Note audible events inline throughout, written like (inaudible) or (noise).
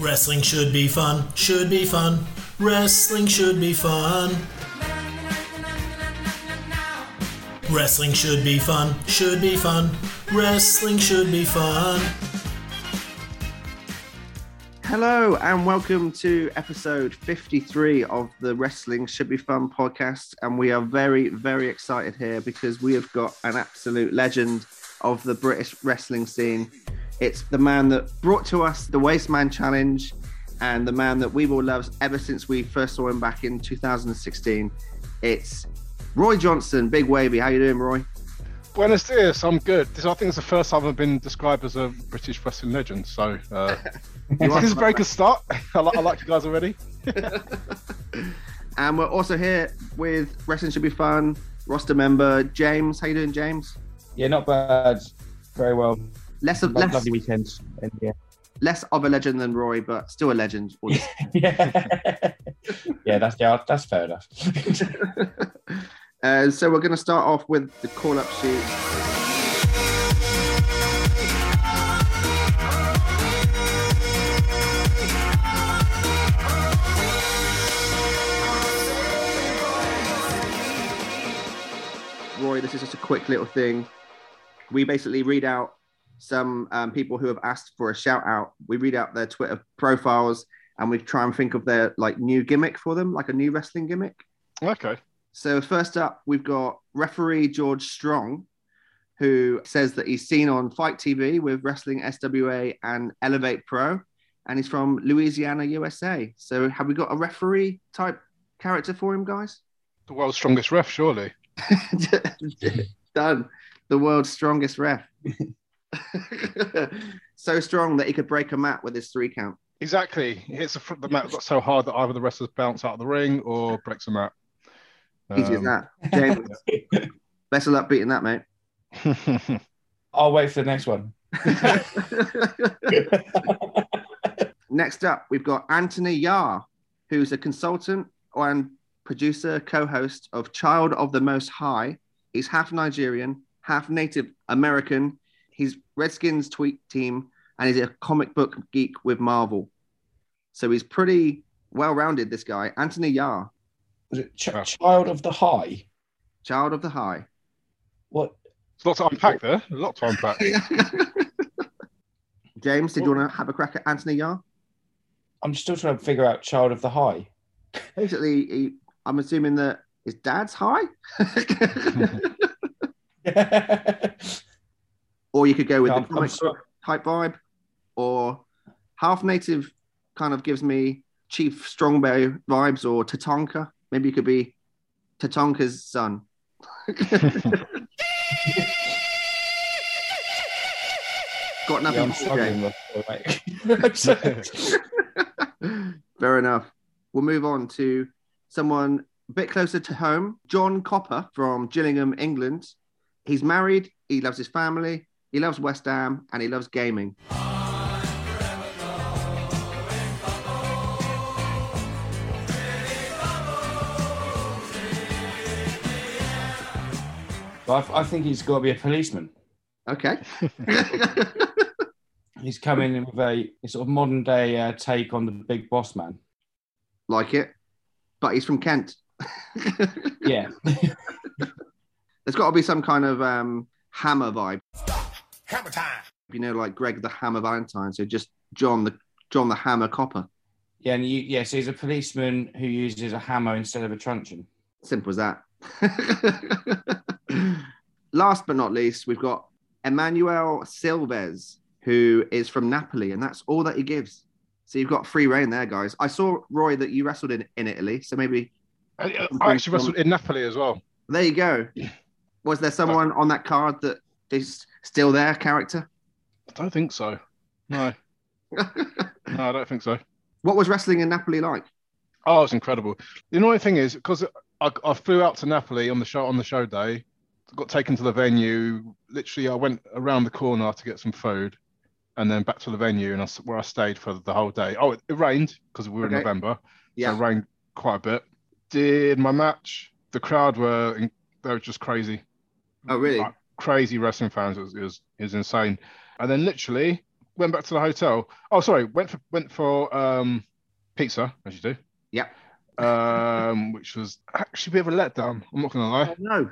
Wrestling should be fun, should be fun. Wrestling should be fun. Wrestling should be fun, should be fun. Wrestling should be fun. Hello and welcome to episode 53 of the Wrestling Should Be Fun podcast. And we are very, very excited here because we have got an absolute legend of the British wrestling scene. It's the man that brought to us the Wasteman Challenge and the man that we've all loved ever since we first saw him back in 2016. It's Roy Johnson, Big Wavy. How you doing, Roy? Buenos dias. I'm good. This, I think it's the first time I've been described as a British wrestling legend. So uh, (laughs) this is a very good start. (laughs) I, li- I like you guys already. (laughs) And we're also here with Wrestling Should Be Fun roster member James. How you doing, James? Yeah, not bad. Very well. Less of Lo- less, Lovely weekend. And yeah. less of a legend than Rory, but still a legend. (laughs) yeah. yeah, that's yeah, that's fair enough. (laughs) Uh, so we're going to start off with the call-up sheet. Roy, this is just a quick little thing. We basically read out some um, people who have asked for a shout out. We read out their Twitter profiles and we try and think of their like new gimmick for them, like a new wrestling gimmick. Okay. So first up, we've got referee George Strong, who says that he's seen on FITE TV with Wrestling SWA and Elevate Pro, and he's from Louisiana, USA. So have we got a referee type character for him, guys? The world's strongest ref, surely. (laughs) Done. The world's strongest ref. (laughs) so strong that he could break a mat with his three count. Exactly. He hits the, fr- the mat got so hard that either the wrestlers bounce out of the ring or (laughs) breaks the mat. Easy as Um, that. James, (laughs) best of luck beating that, mate. I'll wait for the next one. Next up, we've got Anthony Yar, who's a consultant and producer, co host of Child of the Most High. He's half Nigerian, half Native American. He's Redskins tweet team, and he's a comic book geek with Marvel. So he's pretty well rounded, this guy. Anthony Yar, Was it Ch- Oh. Child of the High? Child of the High. What? There's a lot to unpack there. A lot to unpack. (laughs) James, did you want to have a crack at Anthony Yar? I'm still trying to figure out Child of the High. Basically, he, I'm assuming that his dad's high. (laughs) (laughs) or you could go with No, the comic sure- type vibe, or half native kind of gives me Chief Strongbow vibes, or Tatanka. Maybe you could be Tatanka's son. (laughs) Got nothing I'm to say. struggling with it, mate. (laughs) Fair enough. We'll move on to someone a bit closer to home, John Copper from Gillingham, England. He's married, he loves his family, he loves West Ham, and he loves gaming. I, I think he's got to be a policeman. Okay. (laughs) He's coming in with a, a sort of modern day uh, take on the big boss man. like it. But he's from Kent. (laughs) Yeah. (laughs) There's got to be some kind of um, hammer vibe. Hammer time. You know, like Greg the Hammer Valentine. So just John the John the Hammer Copper. Yeah, and you, yeah, so he's a policeman who uses a hammer instead of a truncheon. Simple as that. (laughs) Last but not least, we've got Emmanuel Silves, who is from Napoli, and that's all that he gives. So you've got free reign there, guys. I saw Roy that you wrestled in, in Italy, so maybe I, I actually wrestled in Napoli as well. there you go. Was there someone on that card that is still there, character? I don't think so. No, (laughs) no, I don't think so. what was wrestling in Napoli like? Oh, it's incredible. The annoying thing is because I, I flew out to Napoli on the show on the show day, got taken to the venue. Literally, I went around the corner to get some food, and then back to the venue, and I, where I stayed for the whole day. Oh, it, it rained because we were Okay. in November. Yeah. so it rained quite a bit. Did my match? The crowd were in, they were just crazy. Oh, really? Like, crazy wrestling fans. It was, it was it was insane. And then literally went back to the hotel. Oh, sorry, went for went for um, pizza as you do. Yeah. Um, (laughs) which was actually a bit of a letdown. I'm not gonna lie. Oh, no.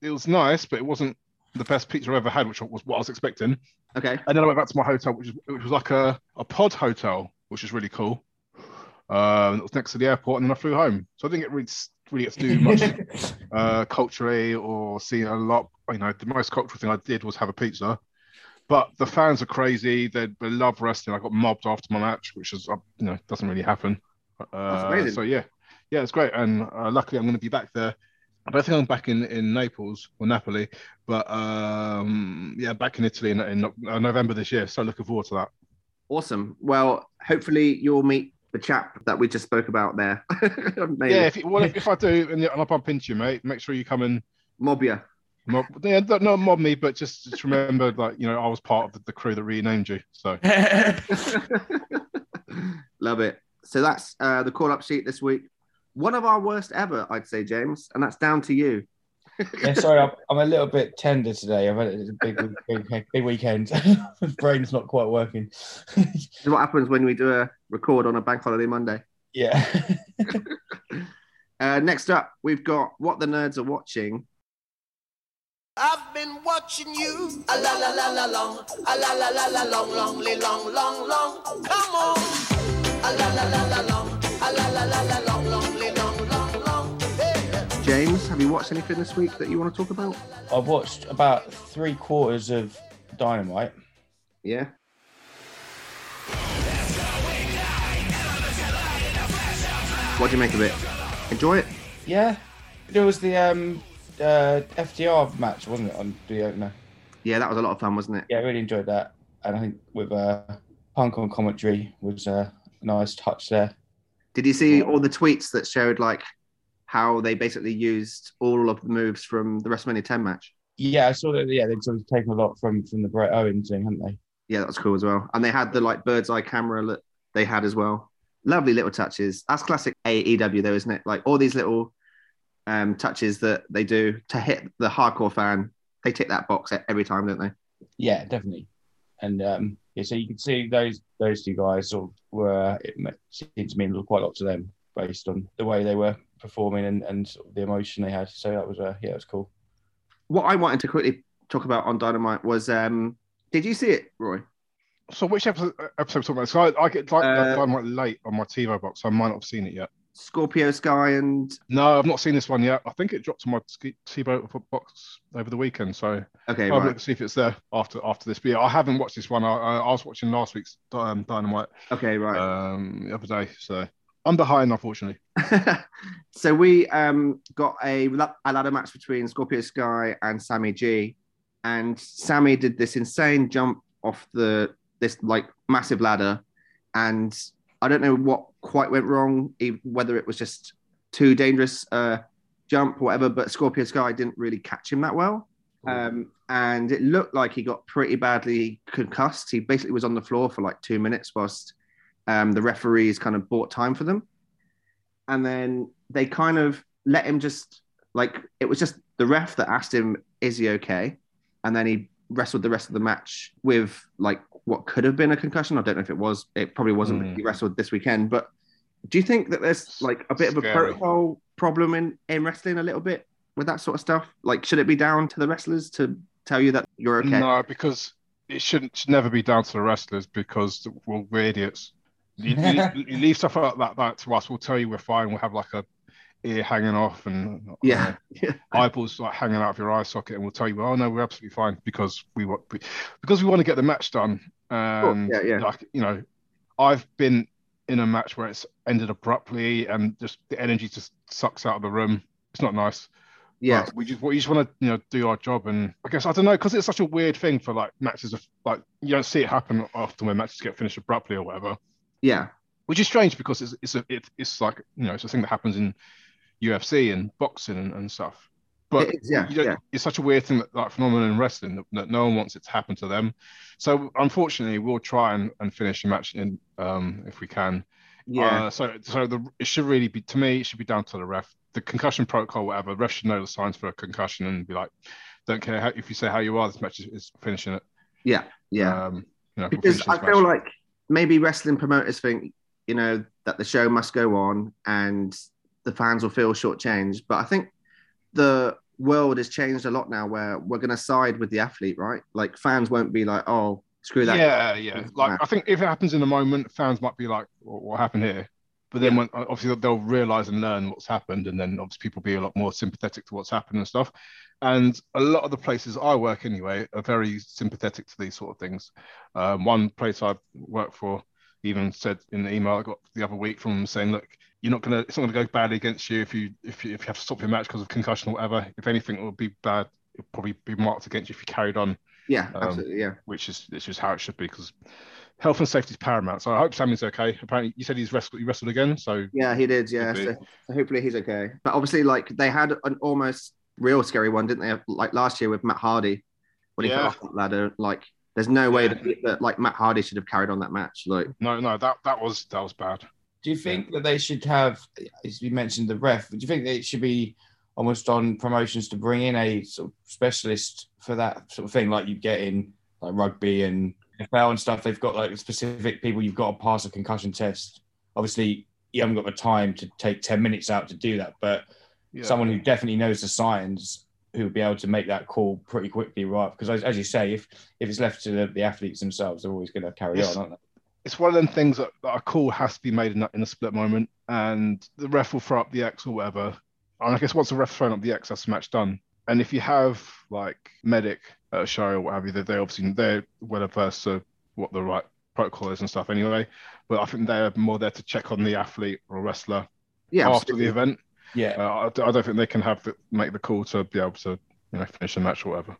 It was nice, but it wasn't the best pizza I ever had, which was what I was expecting. Okay. And then I went back to my hotel, which, is, which was like a, a pod hotel, which is really cool. Um, it was next to the airport, and then I flew home. So I didn't get really, really get to do much (laughs) uh, culturally or see a lot. You know, the most cultural thing I did was have a pizza. But the fans are crazy. They, they love wrestling. I got mobbed after my match, which is, uh, you know, doesn't really happen. Uh, so yeah, yeah, it's great. And uh, luckily, I'm going to be back there. I don't think I'm back in, in Naples or Napoli, but um, yeah, back in Italy in, in uh, November this year. So looking forward to that. Awesome. Well, hopefully you'll meet the chap that we just spoke about there. (laughs) Yeah, if, well, if, I do and I bump into you, mate, make sure you come and Mob ya. Mob, yeah, don't- not mob me, but just, just remember, like, you know, I was part of the, the crew that renamed you. So (laughs) Love it. So that's uh, the call up sheet this week. One of our worst ever, I'd say, James, and that's down to you. yeah, sorry, I'm, I'm a little bit tender today. I've had a big, big, big weekend. My (laughs) brain's not quite working. (laughs) This is what happens when we do a record on a bank holiday Monday. yeah. Uh, next up, we've got what the nerds are watching. I've been watching you. A la la la la long. A la la la la long, long, long, long, long. Come on. A la la la la long. A la la la la long, long, long, long, long. Hey. James, have you watched anything this week that you want to talk about? I've watched about three quarters of Dynamite. Yeah. What do you make of it? Enjoy it? Yeah. There was the um, uh, FTR match, wasn't it, on the opener? Yeah, that was a lot of fun, wasn't it? Yeah, I really enjoyed that. And I think with uh, Punk on commentary was uh, a nice touch there. Did you see all the tweets that showed like how they basically used all of the moves from the WrestleMania 10 match? Yeah, I saw that. Yeah, they'd sort of taken a lot from from the Bret Owens thing, hadn't they? Yeah, that was cool as well. And they had the like bird's eye camera that they had as well. Lovely little touches. That's classic AEW though, isn't it? Like all these little um, touches that they do to hit the hardcore fan. They tick that box every time, don't they? Yeah, definitely. And um, yeah, so you can see those those two guys sort of were it seemed to mean quite a lot to them based on the way they were performing and, and sort of the emotion they had. So that was uh, yeah, it was cool. What I wanted to quickly talk about on Dynamite was um, did you see it, Roy? So which episode episode talking about? So I, I get like Uh, Dynamite late on my TiVo box. So I might not have seen it yet. Scorpio Sky and No, I've not seen this one yet. I think it dropped to my TiVo box over the weekend. So okay, I'll right. look to see if it's there after after this. But yeah, I haven't watched this one. I, I, I was watching last week's um, Dynamite Okay, right. um, the other day. So I'm behind, unfortunately. (laughs) so we um, got a, a ladder match between Scorpio Sky and Sammy G, and Sammy did this insane jump off the this like massive ladder, and I don't know what quite went wrong, whether it was just too dangerous uh, jump or whatever, but Scorpio Sky didn't really catch him that well. Um, and it looked like he got pretty badly concussed. He basically was on the floor for like two minutes whilst um, the referees kind of bought time for them and then they kind of let him just like it was just the ref that asked him is he okay and then he wrestled the rest of the match with like what could have been a concussion i don't know if it was it probably wasn't Mm. he wrestled this weekend but do you think that there's like a bit of a protocol problem in in wrestling a little bit with that sort of stuff like should it be down to the wrestlers to tell you that you're okay No, because it shouldn't should never be down to the wrestlers because well, we're idiots. You, you, (laughs) you leave stuff like that, that to us. We'll tell you we're fine. We'll have like a ear hanging off and yeah (laughs) yeah eyeballs like hanging out of your eye socket, and we'll tell you, oh no, we're absolutely fine because we want because we want to get the match done. And um, yeah, yeah. like you know, I've been in a match where it's ended abruptly and just the energy just sucks out of the room. It's not nice. yeah But we just we just want to you know do our job, and I guess I don't know because it's such a weird thing for like matches of like you don't see it happen often when matches get finished abruptly or whatever, yeah which is strange because it's it's a it, it's like you know it's a thing that happens in UFC and boxing and, and stuff. But It is, yeah, you yeah. it's such a weird thing that like phenomenon in wrestling that, that no one wants it to happen to them. So unfortunately, we'll try and, and finish the match in um, if we can. yeah Uh, so so the it should really be to me it should be down to the ref. The concussion protocol, whatever. The ref should know the signs for a concussion and be like, don't care how, if you say how you are. This match is, is finishing it. yeah yeah Um, you know, because finish I feel match. like maybe wrestling promoters think, you know, that the show must go on and the fans will feel shortchanged. But I think the world has changed a lot now where we're going to side with the athlete, right? Like fans won't be like, oh, screw that. yeah, yeah. Like. I think if it happens in the moment, fans might be like, "What, what happened here?" But then Yeah. when obviously they'll realize and learn what's happened, and then obviously people be a lot more sympathetic to what's happened and stuff. And a lot of the places I work anyway are very sympathetic to these sort of things. Um, one place I work for even said in the email I got the other week from saying, "Look, you're not gonna, it's not gonna go badly against you if you if you if you have to stop your match because of concussion or whatever. If anything, it will be bad. It'll probably be marked against you if you carried on." Yeah, Um, absolutely. Yeah. which is it's just how it should be because health and safety is paramount. So I hope Sammy's okay. Apparently, you said he's wrestled, he wrestled again. So Yeah, he did. Yeah. So, so hopefully he's okay. But obviously, like they had an almost real scary one, didn't they? Like last year with Matt Hardy when he fell off that ladder. Like, there's no way Yeah. that, that like Matt Hardy should have carried on that match. Like, no, no, that that was that was bad. Do you think that they should have, as you mentioned, the ref? Do you think that it should be almost on promotions to bring in a sort of specialist for that sort of thing, like you get in like rugby and NFL and stuff? They've got like specific people you've got to pass a concussion test. Obviously, you haven't got the time to take ten minutes out to do that, but Yeah. someone who definitely knows the signs who would be able to make that call pretty quickly, right? Because as, as you say, if if it's left to the, the athletes themselves, they're always going to carry Yes. on, aren't they? It's one of them things that, that a call has to be made in, that, in a split moment, and the ref will throw up the X or whatever. And I guess once the ref thrown up the X, that's the match done. And if you have like medic at a show or what have you, they they obviously they're well averse to what the right protocol is and stuff anyway. But I think they're more there to check on the athlete or wrestler yeah, after the event. Yeah. Uh, I, I don't think they can have the, make the call to be able to you know finish the match or whatever.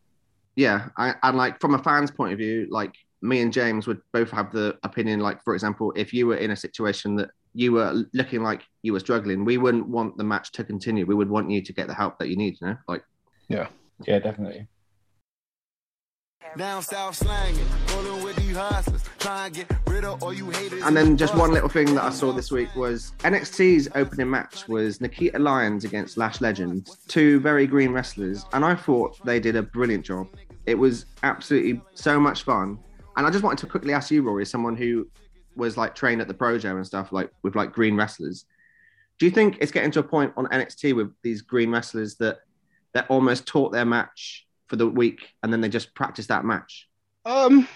Yeah, I, and like from a fan's point of view, like me and James would both have the opinion. Like for example, if you were in a situation that you were looking like you were struggling, we wouldn't want the match to continue. We would want you to get the help that you need. You know, like Yeah, yeah, definitely. Down south slanging, rolling with these hustlers, try and get rid of all you haters. And then just one little thing that I saw this week was NXT's opening match was Nikita Lyons against Lash Legend, two very green wrestlers, and I thought they did a brilliant job. It was absolutely so much fun. And I just wanted to quickly ask you, Rory, as someone who was like trained at the Projo and stuff, like with like green wrestlers, do you think it's getting to a point on NXT with these green wrestlers that they're almost taught their match for the week and then they just practice that match? Um,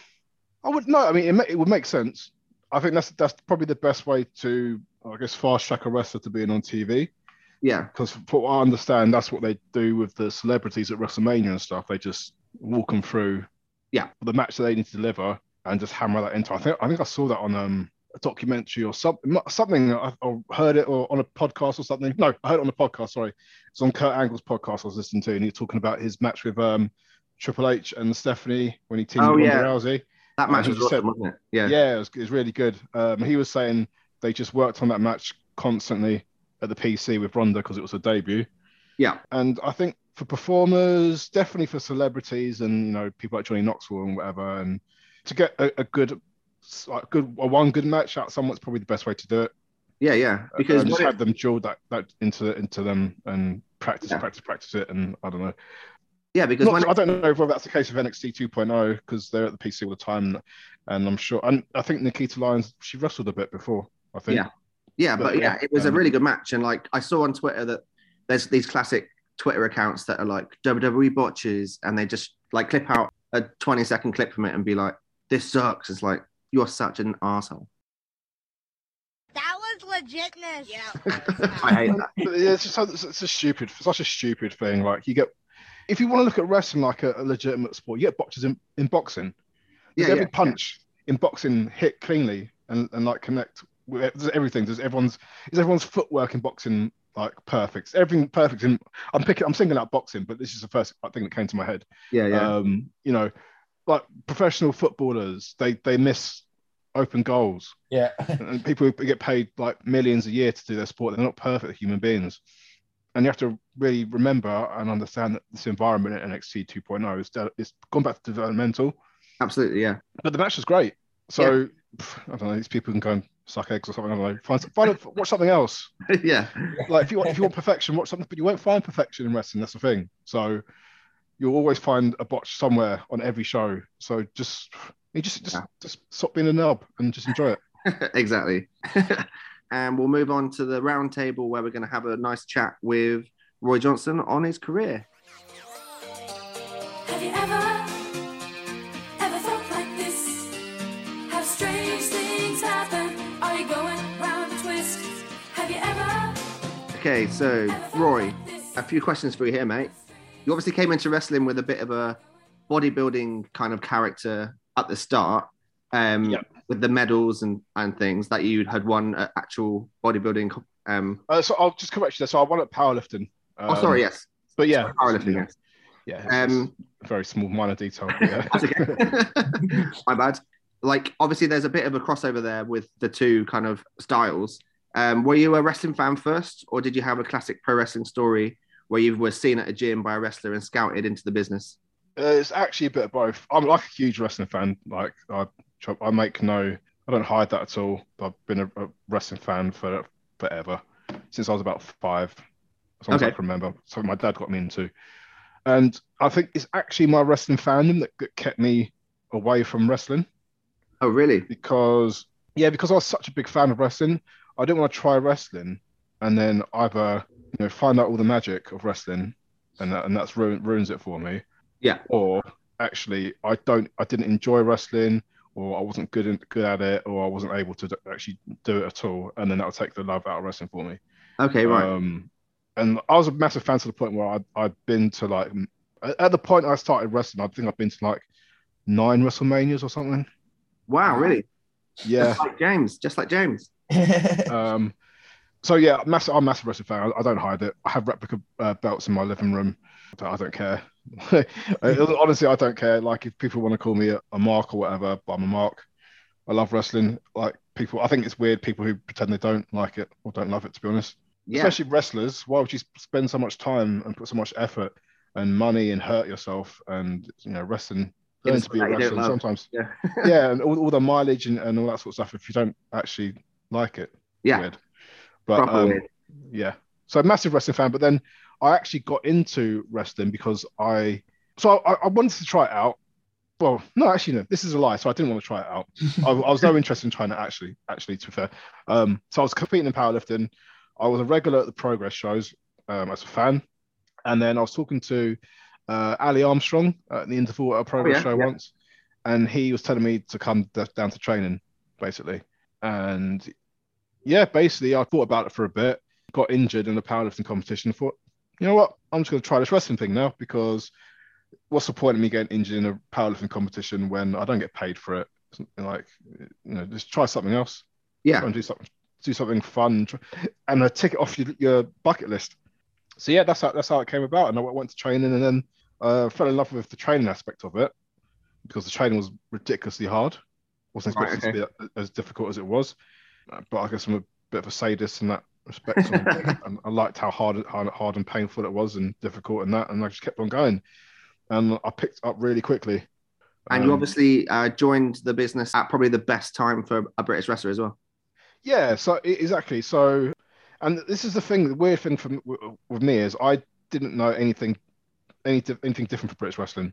I would no. I mean, it, it would make sense. I think that's that's probably the best way to, I guess, fast track a wrestler to being on TV. Yeah, Because from what I understand, that's what they do with the celebrities at WrestleMania and stuff. They just walk them through, Yeah. the match that they need to deliver and just hammer that into. I think I think I saw that on um a documentary or something. Something I, heard it or on a podcast or something. No, I heard it on a podcast. Sorry, it's on Kurt Angle's podcast I was listening to, and he was talking about his match with um Triple H and Stephanie when he teamed Oh, with yeah. Ronda Rousey. that match was awesome, wasn't it? Yeah. Yeah, it was, it was really good. Um, he was saying they just worked on that match constantly at the PC with Ronda because it was a debut. Yeah. And I think for performers, definitely for celebrities and you know people like Johnny Knoxville and whatever, and to get a, a good, like good, a one good match out of someone's probably the best way to do it. Yeah, yeah. Because just what it- have them drill that that into into them and practice, Yeah. practice, practice it, and I don't know. yeah, because Not- I don't know whether that's the case with NXT 2.0 because they're at the PC all the time, and I'm sure. And I think Nikita Lyons she wrestled a bit before. I think. Yeah. yeah, but but yeah, it was a um, really good match. And like I saw on Twitter that there's these classic Twitter accounts that are like WWE botches, and they just like clip out a 20 second clip from it and be like, "This sucks." It's like you're such an asshole. That was legitness. Yeah. (laughs) I hate that. Yeah, it's just so- it's, it's a stupid, such a stupid thing. Like you get, if you want to look at wrestling like a, a legitimate sport, you get boxers in, in boxing. Does Yeah, every yeah, punch in boxing hit cleanly and, and like connect with everything? Does everyone's is everyone's footwork in boxing like perfect? Everything perfect? In I'm picking, I'm singling out boxing, but this is the first thing that came to my head. Yeah, yeah, Um, you know, like professional footballers, they they miss open goals Yeah. (laughs) and people who get paid like millions a year to do their sport, they're not perfect human beings. And you have to really remember and understand that this environment at NXT 2.0 is de- it's gone back to developmental. absolutely. Yeah, But the match was great. So pff, I don't know, these people can go and suck eggs or something. I don't know. Find, find watch something else. (laughs) yeah, Like if you want if you want perfection, watch something, but you won't find perfection in wrestling. That's the thing. So you'll always find a botch somewhere on every show. So just You just just, Yeah. just stop being a knob and just enjoy it. (laughs) exactly. (laughs) and we'll move on to the round table where we're going to have a nice chat with Roy Johnson on his career. Okay, so Roy, a few questions for you here, mate. You obviously came into wrestling with a bit of a bodybuilding kind of character at the start, um, Yep. with the medals and, and things that you had won at actual bodybuilding. Um, Uh, so I'll just correct you there. So I won at powerlifting. oh, sorry, yes, But yeah, powerlifting. Yes. yeah. Um, very small minor detail. Yeah. (laughs) (laughs) My bad. Like, obviously, there's a bit of a crossover there with the two kind of styles. Um, were you a wrestling fan first, or did you have a classic pro wrestling story where you were seen at a gym by a wrestler and scouted into the business? Uh, it's actually a bit of both. I'm like a huge wrestling fan. Like I, I make no, I don't hide that at all. I've been a, a wrestling fan for forever, since I was about five, as long as I can remember. Something my dad got me into, and I think it's actually my wrestling fandom that, that kept me away from wrestling Oh, really? because yeah, because I was such a big fan of wrestling, I didn't want to try wrestling and then either you know find out all the magic of wrestling and that, and that's ruin, ruins it for me. Yeah. Or actually, I don't, I didn't enjoy wrestling, or I wasn't good in, good at it, or I wasn't able to d- actually do it at all, and then that would take the love out of wrestling for me. Okay, right. Um, and I was a massive fan to the point where I'd, I'd been to like at at the point I started wrestling, I think I've been to like nine WrestleManias or something. wow, really? Yeah. Just like James, just like James. (laughs) Um, so yeah, massive, I'm a massive wrestling fan. I, I don't hide it. I have replica uh, belts in my living room. But I don't care. (laughs) (laughs) Honestly, I don't care. Like if people want to call me a, a mark or whatever, I'm a mark. I love wrestling. Like people, I think it's weird people who pretend they don't like it or don't love it. To be honest, Yeah. especially wrestlers. Why would you spend so much time and put so much effort and money and hurt yourself and you know wrestling? In Learn to be a something that you don't wrestler sometimes. Yeah. yeah, and all, all the mileage and, and all that sort of stuff. If you don't actually like it, yeah. weird. But um, weird. yeah, so massive wrestling fan. But then I actually got into wrestling because I so I, I wanted to try it out. Well, no, actually, no. This is a lie. So I didn't want to try it out. I, I was no interested in trying it actually. Actually, to be fair, um, so I was competing in powerlifting. I was a regular at the Progress shows um, as a fan, and then I was talking to uh, Ali Armstrong at the interval at a Progress yeah, show yeah. once, and he was telling me to come d- down to training, basically. And yeah, basically, I thought about it for a bit, got injured in the powerlifting competition, thought, you know what, I'm just going to try this wrestling thing now because what's the point of me getting injured in a powerlifting competition when I don't get paid for it? Like, you know, just try something else. Yeah. Try and do something, do something fun, and a ticket off your, your bucket list. So yeah, that's how that's how it came about, and I went to training, and then uh, fell in love with the training aspect of it because the training was ridiculously hard. Wasn't Right, expected to be as difficult as it was, Uh, but I guess I'm a bit of a sadist in that respect. So (laughs) and I liked how hard, hard, hard and painful it was, and difficult and that, and I just kept on going, and I picked up really quickly. And you Um, obviously uh, joined the business at probably the best time for a British wrestler as well. Yeah, so exactly. So, and this is the thing. The weird thing from with me is I didn't know anything, any anything different for British wrestling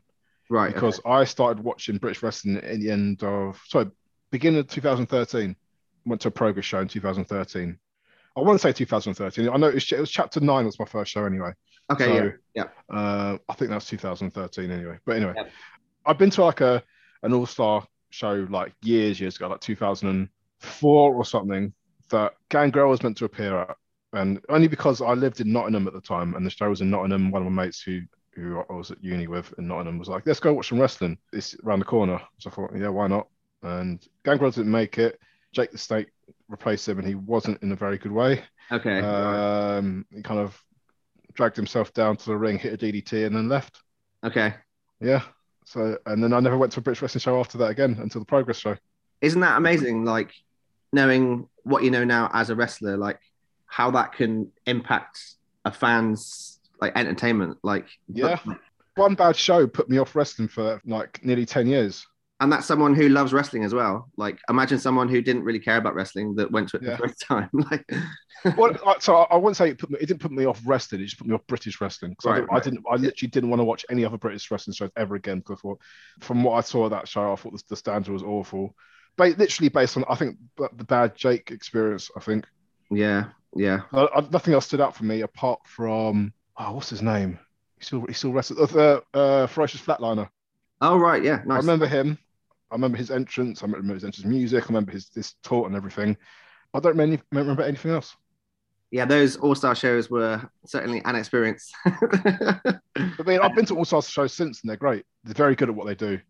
Right. okay. because I started watching British wrestling in the end of sorry, beginning of 2013. Went to a progress show in 2013. I want to say 2013. I know it was, it was chapter nine. Was my first show anyway. Okay. So, yeah. Yeah. Uh, I think that's 2013 anyway. But anyway, Yep. I've been to like a an all star show like years, years ago, like 2004 or something, that Gangrel was meant to appear at. And only because I lived in Nottingham at the time and the show was in Nottingham, one of my mates who who I was at uni with in Nottingham was like, let's go watch some wrestling. It's around the corner. So I thought, yeah, why not? And Gangrel didn't make it. Jake the Snake replaced him and he wasn't in a very good way. Okay. Um, he kind of dragged himself down to the ring, hit a DDT, and then left. okay. Yeah. So, and then I never went to a British wrestling show after that again until the Progress show. Isn't that amazing? Like knowing what you know now as a wrestler, like how that can impact a fan's like entertainment. Like Yeah. One bad show put me off wrestling for like nearly 10 years. and that's someone who loves wrestling as well. Like, imagine someone who didn't really care about wrestling that went to it Yeah. for the first time. (laughs) like, well, so I wouldn't say it, put me, it didn't put me off wrestling. It just put me off British wrestling. 'Cause I, Right, I didn't. I literally didn't want to watch any other British wrestling shows ever again. Because I thought, from what I saw of that show, I thought the, the standard was awful. But literally based on, I think the the bad Jake experience. I think yeah, yeah. I, I, nothing else stood out for me apart from oh, what's his name? He still he still wrestles. Uh, uh, Ferocious Flatliner. Oh right, yeah, I remember him. I remember his entrance. I remember his entrance music. I remember his this talk and everything. I don't remember, remember anything else. yeah, those All Star shows were certainly an experience. (laughs) But I mean, I've been to All Star shows since, and they're great. They're very good at what they do.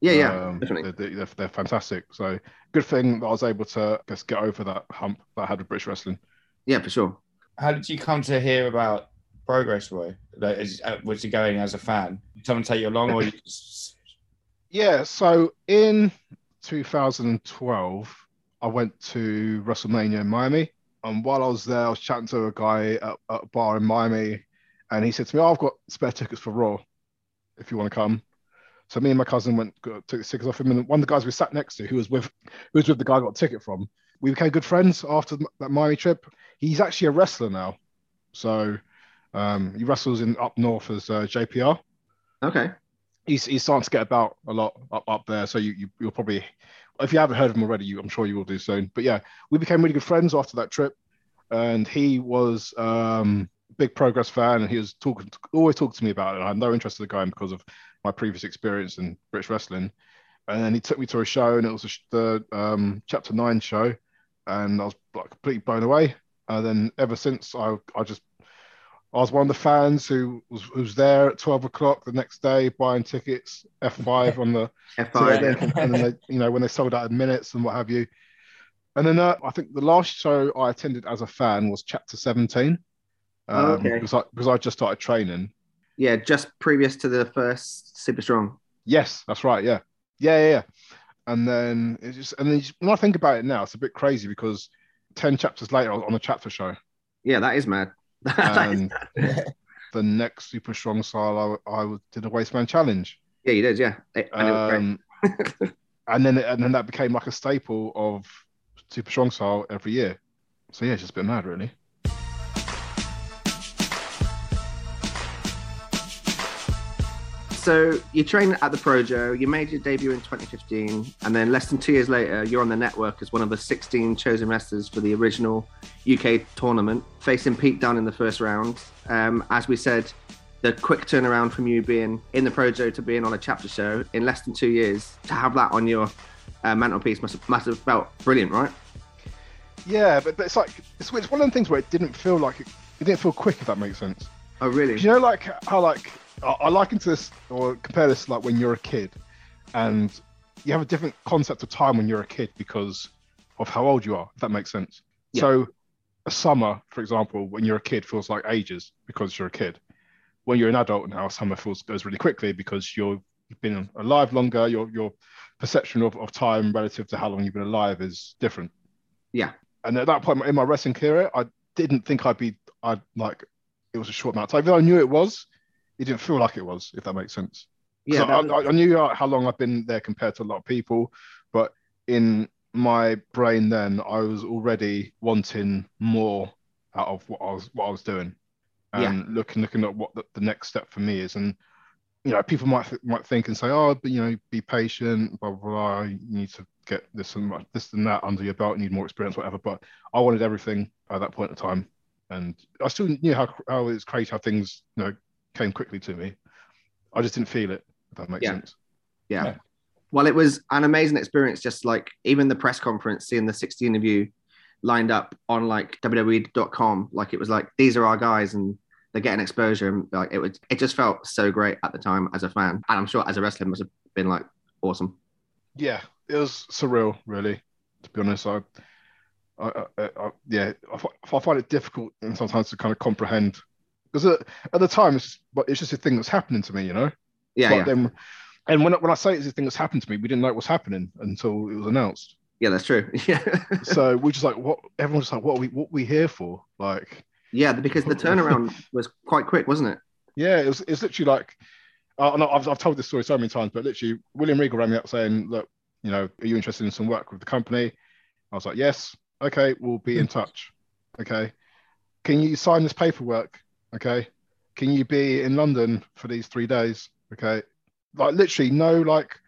yeah, yeah, Um, definitely. They're, they're, they're fantastic. So good thing that I was able to just get over that hump that I had with British wrestling. Yeah, for sure. How did you come to hear about Progress, Roy? Like, is, uh, was going as a fan? Did someone take you along, or you just... (laughs) Yeah. So in 2012, I went to WrestleMania in Miami, and while I was there, I was chatting to a guy at, at a bar in Miami, and he said to me, "Oh, I've got spare tickets for Raw, if you want to come." So me and my cousin went took the tickets off him, and one of the guys we sat next to, who was with who was with the guy I got a ticket from, we became good friends after that Miami trip. He's actually a wrestler now, so um, he wrestles in up north as uh, JPR Okay. he's, he's starting to get about a lot up, up there. So you, you you'll probably, if you haven't heard of him already, you, I'm sure you will do soon. But yeah, we became really good friends after that trip, and he was um, a big Progress fan, and he was talking, always talking to me about it. I had no interest in the guy because of my previous experience in British wrestling. And then he took me to a show, and it was a, the um, Chapter Nine show, and I was like completely blown away. And then ever since, I I just I was one of the fans who was who's there at twelve o'clock the next day buying tickets F five (laughs) on the F5. and then they, you know when they sold out in minutes and what have you. And then uh, I think the last show I attended as a fan was Chapter Seventeen, um, Okay. because I because I just started training. Yeah, just previous to the first Super Strong. Yes, that's right. Yeah, yeah, yeah. yeah. And then it's just and then just- when I think about it now, it's a bit crazy because ten chapters later I was on a chapter show. Yeah, that is mad. (laughs) And (laughs) the next super strong style I, I did a wasteman challenge. yeah, you did. Yeah, It- and it was great. Um, (laughs) and then and then that became like a staple of super strong style every year. So yeah, it's just a bit mad, really. So you trained at the Projo. You made your debut in 2015, and then less than two years later, you're on the network as one of the 16 chosen wrestlers for the original UK tournament, facing Pete Dunne in the first round. Um, as we said, the quick turnaround from you being in the Projo to being on a chapter show in less than two years to have that on your uh, mantelpiece must have, must have felt brilliant, right? Yeah, but, but it's like it's, it's one of the things where it didn't feel like it, it didn't feel quick, if that makes sense. Oh, really? you know, like how like I, I liken to this or compare this like when you're a kid, and you have a different concept of time when you're a kid because of how old you are. If that makes sense. Yeah. So, a summer, for example, when you're a kid, feels like ages because you're a kid. When you're an adult now, summer feels goes really quickly because you're you've been alive longer. Your your perception of, of time relative to how long you've been alive is different. Yeah. And at that point in my wrestling career, I didn't think I'd be I'd like it was a short amount of time. Even though I knew it was, it didn't feel like it was, if that makes sense. Yeah, that- I, I knew how how long I've been there compared to a lot of people, but in my brain then, I was already wanting more out of what I was what I was doing, and looking looking at what the, the next step for me is. And you know, people might th- might think and say, "Oh, but you know, be patient, blah blah. blah. You need to get this and that- this and that under your belt. You need more experience, whatever." But I wanted everything at that point in time, and I still knew how how it's crazy how things you know came quickly to me. I just didn't feel it. If that makes Yeah. sense. yeah. Yeah. Well, it was an amazing experience. Just like even the press conference, seeing the 16 of you lined up on like WWE.com, like it was like these are our guys and they're getting exposure. And like it was, it just felt so great at the time as a fan, and I'm sure as a wrestler it must have been like awesome. Yeah, it was surreal, really. To be honest, I, I, I, I yeah, I, I find it difficult and sometimes to kind of comprehend because at, at the time it's just, but it's just a thing that's happening to me, you know. Yeah, But yeah, then, and when I- when I say it's a thing that's happened to me, we didn't know it was happening until it was announced. yeah, that's true. (laughs) Yeah, So we're just like, what? Everyone's just like, what are we what are we here for? Like, yeah, because the (laughs) turnaround was quite quick, wasn't it? yeah, it was it's literally like uh, no, I've, I've told this story so many times, but literally, William Regal rang me up saying, "Look, you know, are you interested in some work with the company?" I was like, "Yes, okay, we'll be in touch." Okay, can you sign this paperwork? Okay, can you be in London for these three days? Okay, like literally, no, like,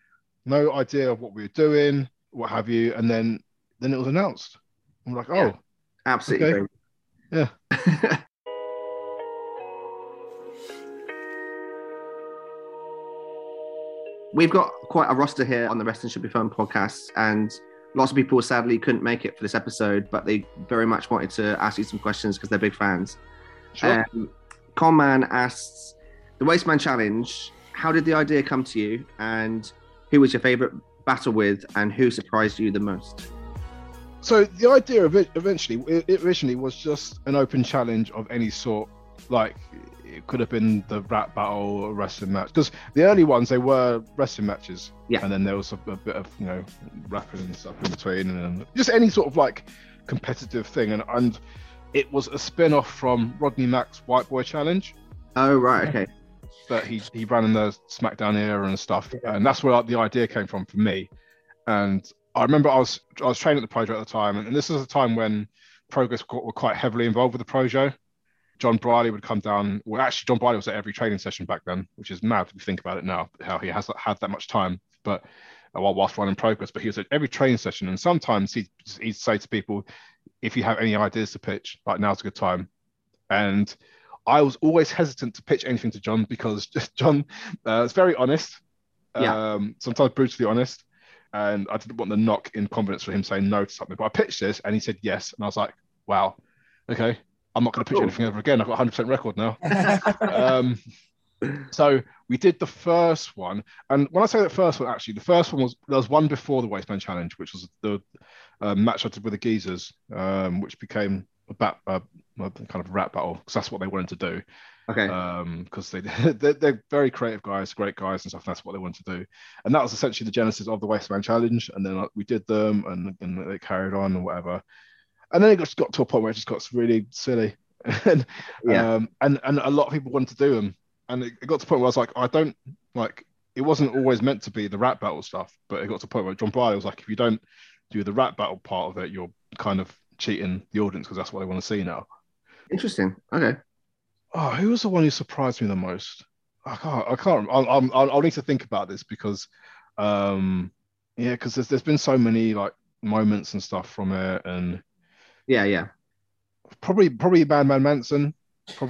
no idea of what we were doing, what have you, and then then it was announced. I'm like, oh, Yeah. Absolutely. Okay. Yeah. (laughs) We've got quite a roster here on the Wrestling Should Be Fun podcast, and lots of people sadly couldn't make it for this episode, but they very much wanted to ask you some questions because they're big fans. Sure. Um, Conman asks the Wasteman Challenge. How did the idea come to you, and who was your favorite battle with, and who surprised you the most? so the idea of it eventually it, it originally was just an open challenge of any sort like it could have been the rap battle or wrestling match because the early ones they were wrestling matches Yeah. and then there was a, a bit of you know rapping and stuff in between and just any sort of like competitive thing and and it was a spin-off from rodney mack's white boy challenge Oh right, okay, that he he ran in the SmackDown era and stuff, and that's where like, the idea came from for me. And I remember I was I was training at the Projo at the time, and this was a time when Progress were were quite heavily involved with the Projo. Jon Briley would come down. Well, actually, Jon Briley was at every training session back then, which is mad if you think about it now, how he hasn't had that much time. But uh, while whilst running Progress, but he was at every training session, and sometimes he'd, he'd say to people, "If you have any ideas to pitch, like now's a good time." And I was always hesitant to pitch anything to Jon because (laughs) Jon uh, is very honest, Yeah. um, sometimes brutally honest, and I didn't want the knock in confidence for him saying no to something. But I pitched this, and he said yes, and I was like, "Wow, okay, I'm not going to pitch Cool. anything ever again. I've got 100% record now." (laughs) um, so we did the first one, and when I say the first one, actually, the first one was there was one before the Wasteman Challenge, which was the uh, match I did with the Geezers, um, which became a, bat, uh, a kind of rap battle because that's what they wanted to do. okay, Um, because they (laughs) they're, they're very creative guys, great guys and stuff. That's what they wanted to do, and that was essentially the genesis of the Wasteman Challenge. And then we did them, and, and they carried on and whatever. And then it just got to a point where it just got really silly, (laughs) and Yeah. um, and and a lot of people wanted to do them, and it, it got to a point where I was like, I don't like. It wasn't always meant to be the rap battle stuff, but it got to a point where Jon Briley was like, if you don't do the rap battle part of it, you're kind of cheating the audience because that's what they want to see now. interesting. Okay, Oh, who was the one who surprised me the most? I can't. I can't. I'll, I'll, I'll need to think about this because, um, yeah, because there's there's been so many like moments and stuff from it, and yeah, yeah. probably probably Madman Manson.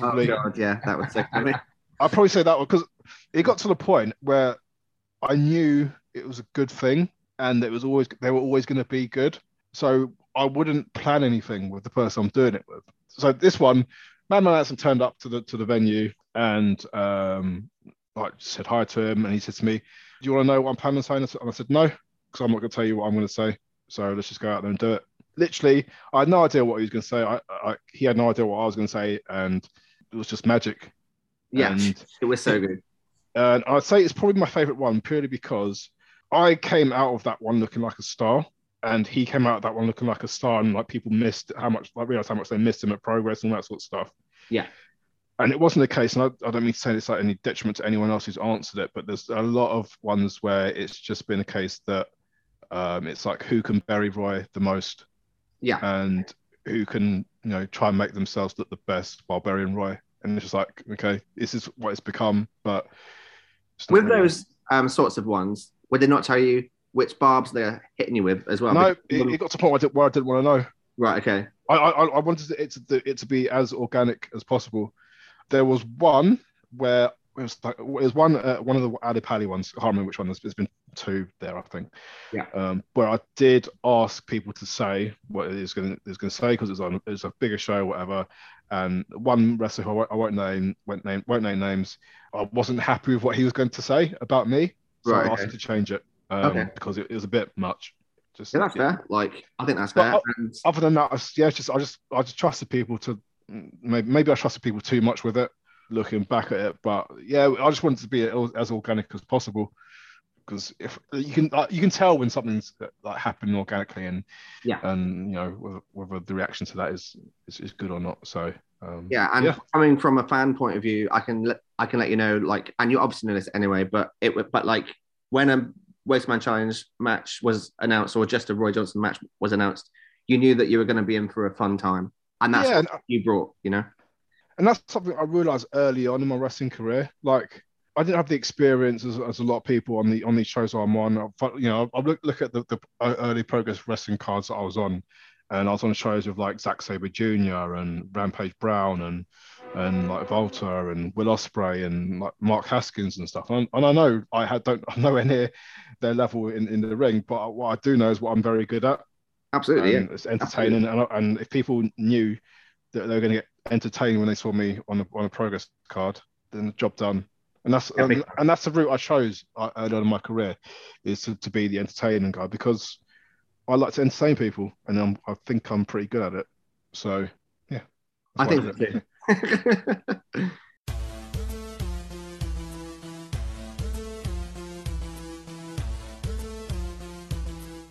Oh Probably, god, yeah, that would me. (laughs) I'd probably say that one because it got to the point where I knew it was a good thing, and it was always they were always going to be good. So I wouldn't plan anything with the person I'm doing it with. So this one, Madman Manson turned up to the to the venue and um, I said hi to him, and he said to me, "Do you want to know what I'm planning on saying?" And I said, "No, because I'm not going to tell you what I'm going to say. So let's just go out there and do it." Literally, I had no idea what he was going to say. I, I he had no idea what I was going to say, and it was just magic. Yeah, And it was so good. and I'd say it's probably my favorite one purely because I came out of that one looking like a star, and he came out of that one looking like a star, and like people missed how much, like realized how much they missed him at progress and all that sort of stuff. Yeah. And it wasn't the case, and I, I don't mean to say it's like any detriment to anyone else who's answered it, but there's a lot of ones where it's just been a case that um, it's like who can bury Roy the most, Yeah, and who can you know try and make themselves look the best while burying Roy, and it's just like okay, this is what it's become, but with really- those um sorts of ones, would they not tell you which barbs they're hitting you with as well? no, Because- it, it got to a point where I, did, where I didn't want to know. right. Okay. I, I, I wanted it to, it to be as organic as possible. There was one where it was like it was one uh, one of the Ally Pally ones. I can't remember which one. There's, there's been two there, I think. Yeah. Um, where I did ask people to say what it is going to is going to say because it's on it's a bigger show, or whatever. And one wrestler who I won't, I won't name won't name won't name names. I wasn't happy with what he was going to say about me, so Right, I asked okay. to change it um, Okay. because it, it was a bit much. Just Yeah, that's fair. Like, I think that's But fair. And other than that, I just, yeah, it's just I just I just trusted people to maybe maybe I trusted people too much with it. Looking back at it, but yeah, I just wanted to be as organic as possible because if you can uh, you can tell when something's like happening organically and Yeah. and you know whether, whether the reaction to that is, is is good or not. So Um, Yeah, and Yeah. coming from a fan point of view, I can let I can let you know, like, and you're obviously know this anyway, but it but like when a Wasteman Challenge match was announced, or just a Roy Johnson match was announced, you knew that you were going to be in for a fun time, and that's yeah, what and, you brought, you know. and that's something I realized early on in my wrestling career. Like, I didn't have the experience as, as a lot of people on the on these shows I'm on. I, you know, I look look at the, the early progress wrestling cards that I was on, and I was on shows with like Zack Sabre Jr. and Rampage Brown and and like Volta and Will Ospreay and like Mark Haskins and stuff. And, and I know I had don't (laughs) I'm nowhere near their level in, in the ring, but what I do know is what I'm very good at. Absolutely, and it's entertaining. And, and if people knew that they were going to get entertained when they saw me on a, on a progress card, then the job done. And that's and, and that's the route I chose uh, early on in my career, is to, to be the entertaining guy because I like to entertain people, and I'm, I think I'm pretty good at it. So yeah, I think why so it. (laughs) too.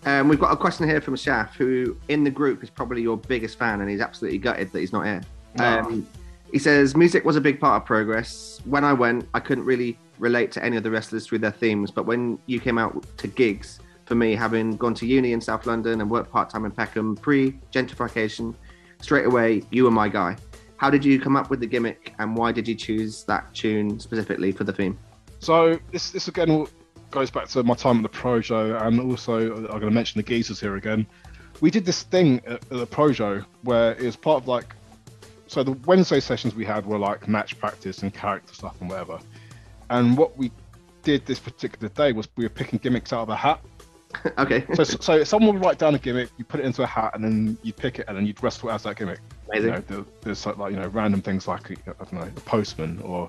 Um, we've got a question here from Shaf, who in the group is probably your biggest fan, and he's absolutely gutted that he's not here. Um, he says, Music was a big part of progress. When I went, I couldn't really relate to any of the wrestlers through their themes, but when you came out to Giggs, for me, having gone to uni in South London and worked part time in Peckham pre gentrification, straight away, you were my guy. How did you come up with the gimmick, and why did you choose that tune specifically for the theme? So this this again goes back to my time at the Projo, and also I'm going to mention the geezers here again. We did this thing at, at the Projo where it was part of like, so the Wednesday sessions we had were like match practice and character stuff and whatever. And what we did this particular day was we were picking gimmicks out of a hat. (laughs) okay, So so someone would write down a gimmick, you put it into a hat, and then you'd pick it, and then you'd wrestle as that gimmick. amazing. You know, there- there's sort like you know random things like I don't know a postman or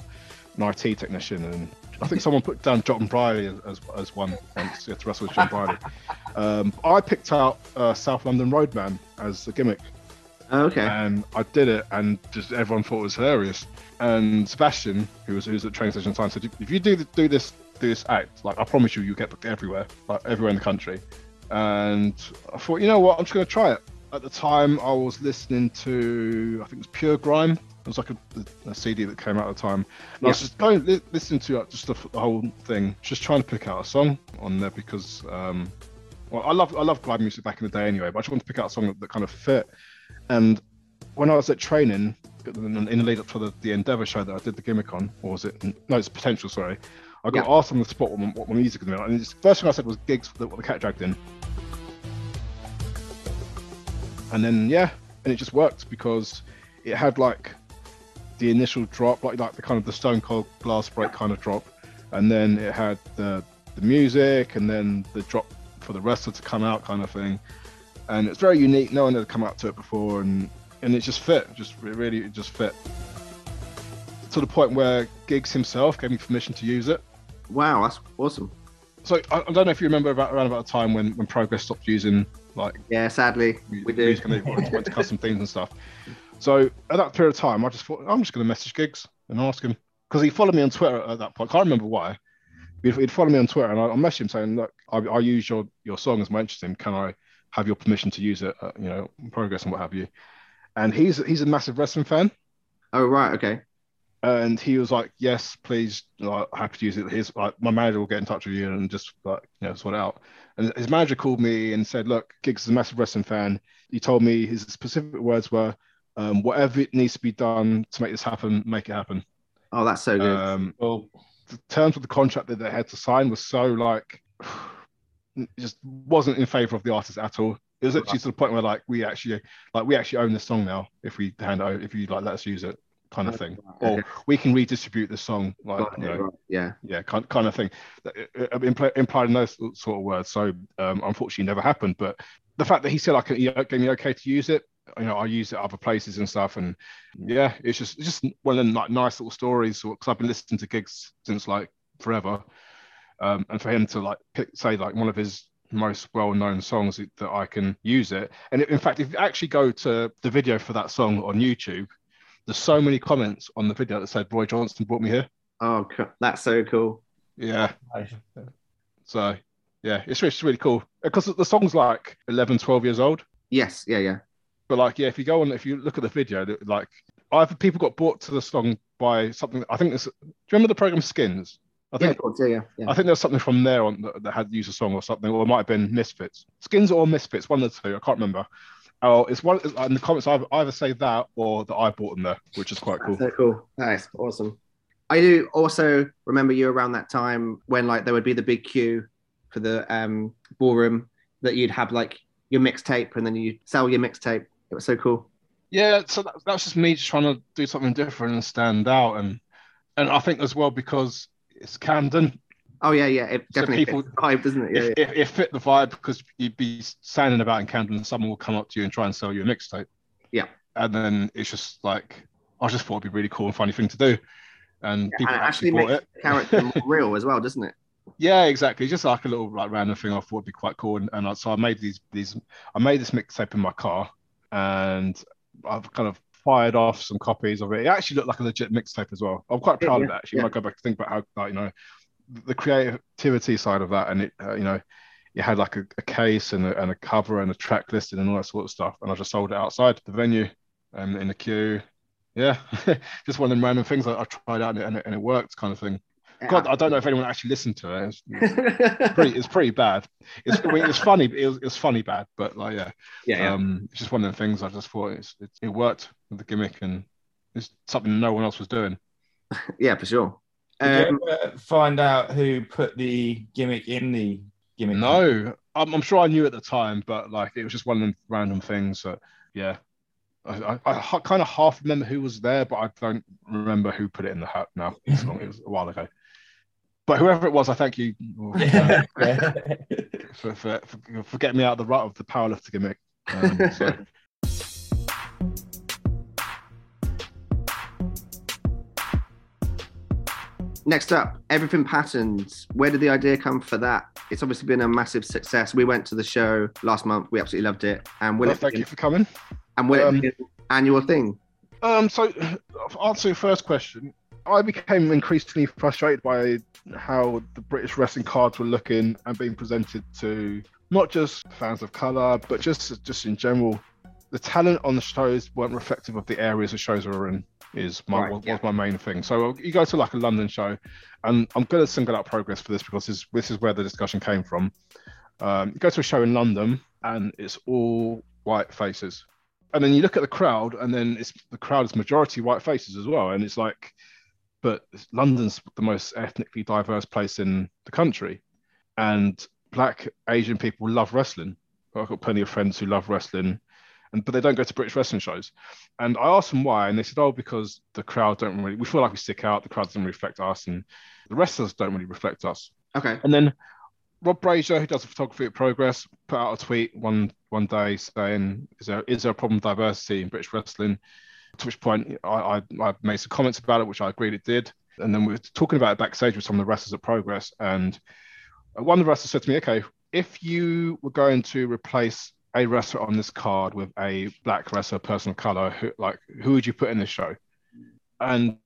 an IT technician, and I think someone put down Jon Briley as, as, as one once yeah, to wrestle with Jon Briley. (laughs) Um, I picked out uh, South London Roadman as the gimmick, okay. and I did it, and just everyone thought it was hilarious. And Sebastian, who was who was at train station time, said, "If you do do this this act, like I promise you, you get booked everywhere, like everywhere in the country." And I thought, you know what, I'm just going to try it. At the time, I was listening to I think it was Pure Grime. It was like a, a CD that came out at the time. And I was just going li- listening to uh, just the, the whole thing, just trying to pick out a song on there because um, well, I love I love glide music back in the day anyway, but I just wanted to pick out a song that, that kind of fit. And when I was at training in in the lead up to the, the Endeavour show that I did the gimmick on, or was it? No, it's Potential. Sorry, I got Yeah. asked on the spot what my, what my music was about, and the first thing I said was Giggs that what the cat dragged in. And then yeah, and it just worked because it had like the initial drop, like like the kind of the Stone Cold glass break kind of drop, and then it had the the music, and then the drop for the wrestler to come out kind of thing. And it's very unique. No one had come out to it before, and and it just fit. Just it really, it just fit to the point where Giggs himself gave me permission to use it. Wow, that's awesome. So I, I don't know if you remember about around about the time when when Progress stopped using like Yeah, sadly, we do. music and they went, to custom themes and stuff. So at that period of time, I just thought I'm just going to message Giggs and ask him because he followed me on Twitter at that point. I can't remember why. He'd, he'd follow me on Twitter and I, I messaged him saying, "Look, I, I use your your song as my interest in. Can I have your permission to use it? Uh, you know, Progress and what have you." And he's he's a massive wrestling fan. Oh, right, okay. And he was like, "Yes, please, like, happy to use it." His like, my manager will get in touch with you and just like you know sort it out. And his manager called me and said, "Look, Giggs is a massive wrestling fan. He told me his specific words were, um, whatever it needs to be done to make this happen, make it happen." Oh, that's so good. Um, Well, the terms of the contract that they had to sign was so like, (sighs) just wasn't in favor of the artist at all. It was actually to the point where like we actually like we actually own this song now if we hand it over if you like let us use it kind of thing. or Okay. we can redistribute the song like you know, right, Yeah. yeah kind, kind of thing. Uh, uh, impl- implied in those sort of words. So um, unfortunately never happened. But the fact that he said I can he gave me okay to use it you know I use it other places and stuff. And yeah it's just it's just one of them like nice little stories because I've been listening to Giggs since like forever. Um, and for him to like pick, say like one of his most well-known songs that I can use it. And in fact if you actually go to the video for that song on YouTube there's so many comments on the video that said Roy Johnson brought me here Oh, that's so cool. yeah so yeah, it's really, it's really cool uh, because the song's like 11, 12 years old. Yes, yeah, yeah. But like, yeah, if you go on, if you look at the video, that, like either people got brought to the song by something. I think this. Do you remember the program Skins? I think of course, yeah, yeah, yeah. I think there's something from there on that, that had used a song or something, or it might have been Misfits, Skins or Misfits, one of the two. I can't remember. Oh, it's one in the comments. I either say that or that I bought them there, which is quite cool. That's so cool. Nice, awesome. I do also remember you around that time when like there would be the big queue for the um ballroom that you'd have like your mixtape and then you sell your mixtape. It was so cool. Yeah, so that, that's just me just trying to do something different and stand out, and and I think as well because it's Camden, Oh yeah, yeah. It So definitely people- fits the vibe, doesn't it? Yeah, it, yeah. it, it fit the vibe because you'd be standing about in Camden and someone will come up to you and try and sell you a mixtape. Yeah. And then it's just like, I just thought it'd be really cool and funny thing to do. And And people it actually, actually makes it. the character more (laughs) real as well, doesn't it? Yeah, exactly. Just like a little like random thing I thought would be quite cool. And, and I, so I made these these I made this mixtape in my car and I've kind of fired off some copies of it. It actually looked like a legit mixtape as well. I'm quite Yeah, proud of that. actually. yeah. When I go back to think about how like, you know the creativity side of that and it uh, you know it had like a, a case and a, and a cover and a track listing and all that sort of stuff. And I just sold it outside the venue and in the queue. Yeah, (laughs) just one of them random things that I tried out and it, and it, and it worked kind of thing. God, I don't know if anyone actually listened to it. It's, it's (laughs) pretty, it's pretty bad. It's, I it's funny. It was, it funny bad, but like, yeah, yeah, yeah. um, it's just one of the things I just thought it's, it, it worked with the gimmick and it's something no one else was doing. (laughs) yeah, for sure. Did Um, you ever find out who put the gimmick in the gimmick? No, I'm, I'm sure I knew at the time, but like it was just one of them random things that, yeah. I, I, I kind of half remember who was there, but I don't remember who put it in the hat now. It's long- it was a while ago. But whoever it was, I thank you uh, (laughs) for, for, for, for getting me out of the rut of the powerlifter gimmick. Um, so. Next up, everything patterns. Where did the idea come for that? It's obviously been a massive success. We went to the show last month. We absolutely loved it. And will Well, it thank you for coming. and will Um, it be an annual thing? Um, so, I'll (sighs) answer your first question. I became increasingly frustrated by how the British wrestling cards were looking and being presented to not just fans of color, but just just in general. The talent on the shows weren't reflective of the areas the shows were in. Is my Right, was, yeah. was my main thing. So you go to like a London show, and I'm going to single out progress for this because this, this is where the discussion came from. Um, you go to a show in London, and it's all white faces and then you look at the crowd, and then it's the crowd is majority white faces as well, and it's like, but London's the most ethnically diverse place in the country, and black Asian people love wrestling. I've got plenty of friends who love wrestling, and but they don't go to British wrestling shows. And I asked them why, and they said, "Oh, because the crowd don't really. We feel like we stick out. The crowd doesn't reflect us, and the wrestlers don't really reflect us." Okay. And then Rob Brazier, who does the photography at Progress, put out a tweet one one day saying, "Is there is there a problem with diversity in British wrestling?" To which point I, I, I made some comments about it, which I agreed it did. And then we were talking about it backstage with some of the wrestlers at Progress, and one of the wrestlers said to me, "Okay, if you were going to replace a wrestler on this card with a black wrestler, person of color, who, like who would you put in this show?" And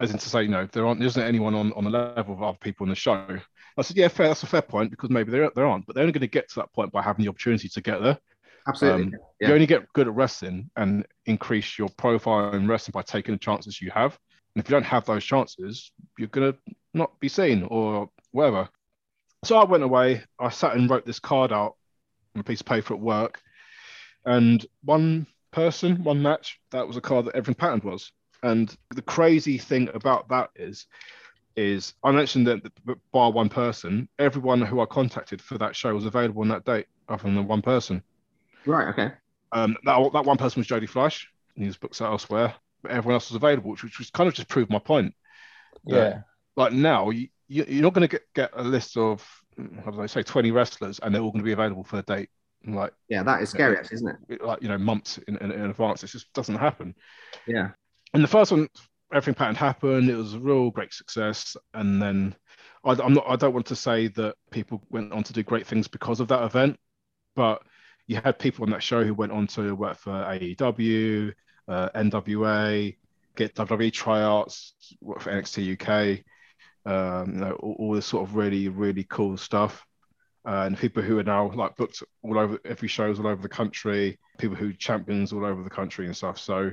as in to say, you know, there aren't there isn't anyone on, on the level of other people in the show. I said, yeah, fair. That's a fair point because maybe there there aren't, but they're only going to get to that point by having the opportunity to get there. Absolutely. Um, Yeah. You only get good at wrestling and increase your profile in wrestling by taking the chances you have. And if you don't have those chances, you're going to not be seen or whatever. So I went away. I sat and wrote this card out a piece of paper at work. And one person, one match, that was a card that everything patterned was. And the crazy thing about that is, is I mentioned that bar one person, everyone who I contacted for that show was available on that date, other than the one person. right. Okay. Um, that, that one person was Jody Fleisch, and he was booked out elsewhere, but everyone else was available, which, which was kind of just proved my point. Yeah. Like now, you, you, you're not going to get, get a list of, how do I say, 20 wrestlers, and they're all going to be available for the date. Like, Yeah, that is scary, actually, isn't it? like you know, months in, in, in advance. It just doesn't happen. Yeah. And the first one, everything pattern happened. It was a real great success. And then I, I'm not. I don't want to say that people went on to do great things because of that event, but you had people on that show who went on to work for AEW, uh, NWA, get WWE tryouts, work for NXT UK. Um, you know, all, all this sort of really, really cool stuff. Uh, and people who are now like booked all over every shows all over the country, people who champions all over the country and stuff. So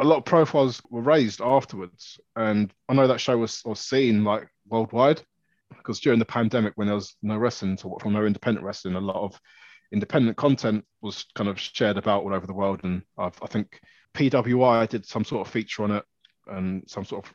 a lot of profiles were raised afterwards, and I know that show was, was seen like worldwide because during the pandemic when there was no wrestling to from no independent wrestling, a lot of independent content was kind of shared about all over the world, and I, I think PWI did some sort of feature on it and some sort of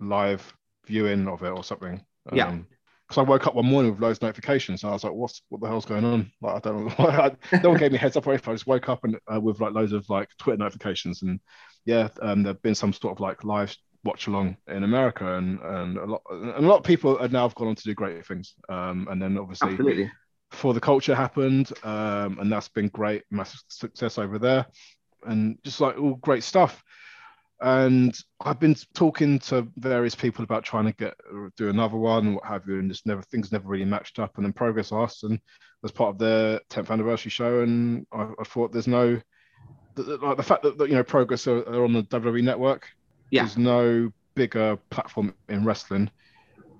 live viewing of it or something. Yeah. Um, because I woke up one morning with loads of notifications, and I was like, "What's what the hell's going on?" Like, I don't know. (laughs) why. no one gave me a heads up or anything. I just woke up and uh, with like loads of like Twitter notifications, and yeah, um, there've been some sort of like live watch along in America, and and a lot and a lot of people are now have gone on to do great things. Um, and then obviously Absolutely. for the culture happened, um, and that's been great, massive success over there, and just like all great stuff. And I've been talking to various people about trying to get do another one and what have you, and just never things never really matched up. And then Progress asked, and was part of their 10th anniversary show, and I, I thought there's no the, the- like the fact that, that you know Progress are, are on the WWE network. Yeah. There's no bigger platform in wrestling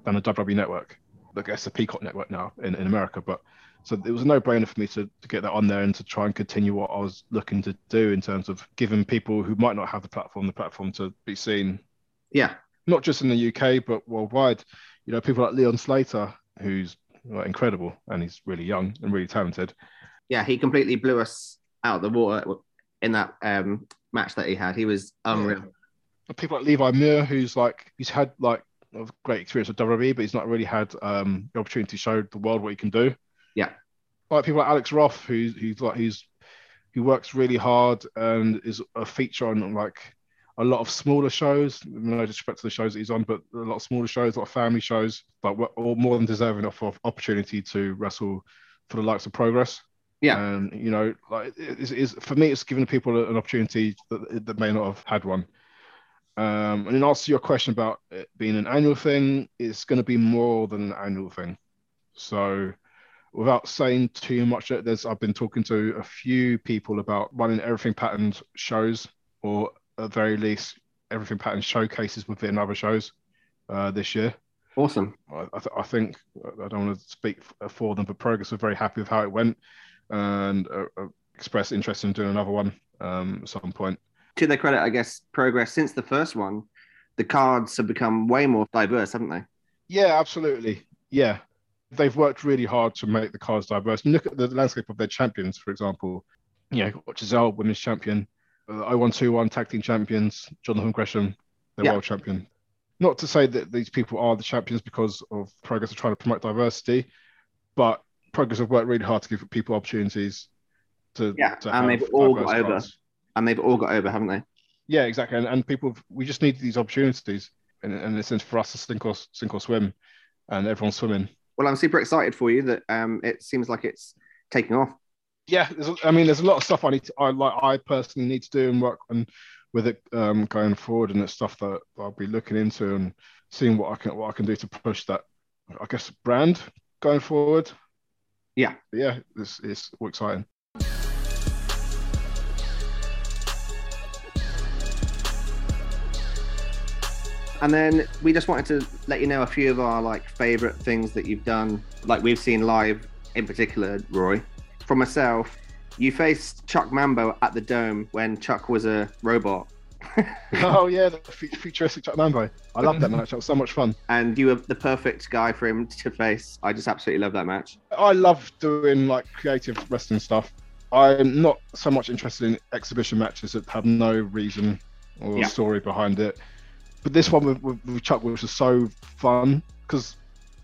than the WWE network. I guess the Peacock network now in, in America, but so it was a no-brainer for me to, to get that on there and to try and continue what I was looking to do in terms of giving people who might not have the platform the platform to be seen, Yeah. not just in the UK but worldwide. You know, people like Leon Slater, who's incredible and he's really young and really talented. Yeah. He completely blew us out of the water in that um, match that he had. He was unreal. And people like Levi Muir, who's like he's had like a great experience with WWE, but he's not really had um, the opportunity to show the world what he can do. Yeah. Like people like Alex Roth, who's who's like he's who works really hard and is a feature on like a lot of smaller shows. No disrespect to the shows that he's on, but a lot of smaller shows, a lot of family shows, but we're all more than deserving of, of opportunity to wrestle for the likes of Progress. Yeah. And you know, like is for me, it's giving people an opportunity that, that may not have had one. Um, and in answer to your question about it being an annual thing, it's going to be more than an annual thing. So, without saying too much, there's I've been talking to a few people about running everything patterned shows, or at very least everything patterned showcases within other shows uh, this year. Awesome. I, I, th- I think I don't want to speak for them, but Progress were very happy with how it went, and uh, uh, expressed interest in doing another one um, at some point. To their credit, I guess, progress since the first one, the cards have become way more diverse, haven't they? Yeah, absolutely. Yeah. They've worked really hard to make the cards diverse. Look at the landscape of their champions, for example. Yeah, got Gisele, women's champion, uh, 0121 tag team champions, Jonathan Gresham, their Yeah. world champion. Not to say that these people are the champions because of Progress are trying to promote diversity, but Progress have worked really hard to give people opportunities to, Yeah, to and they've all got over. And they've all got over, haven't they? Yeah, exactly. And, and people, we just need these opportunities. And, and it's for us to sink or, sink or swim, and everyone's swimming. Well, I'm super excited for you that um, it seems like it's taking off. yeah, I mean, there's a lot of stuff I need to, I like, I personally need to do and work on with it um, going forward, and it's stuff that I'll be looking into and seeing what I can, what I can do to push that, I guess, brand going forward. Yeah. But yeah, it's, it's exciting. And then we just wanted to let you know a few of our like favorite things that you've done, like we've seen live in particular, Roy. from myself, you faced Chuck Mambo at the Dome when Chuck was a robot, (laughs) oh yeah, the fu- futuristic Chuck Mambo. I love that match. That was so much fun. and you were the perfect guy for him to face. I just absolutely love that match. I love doing like creative wrestling stuff. I'm not so much interested in exhibition matches that have no reason or Yeah. story behind it. But this one with, with, with Chuck was so fun because,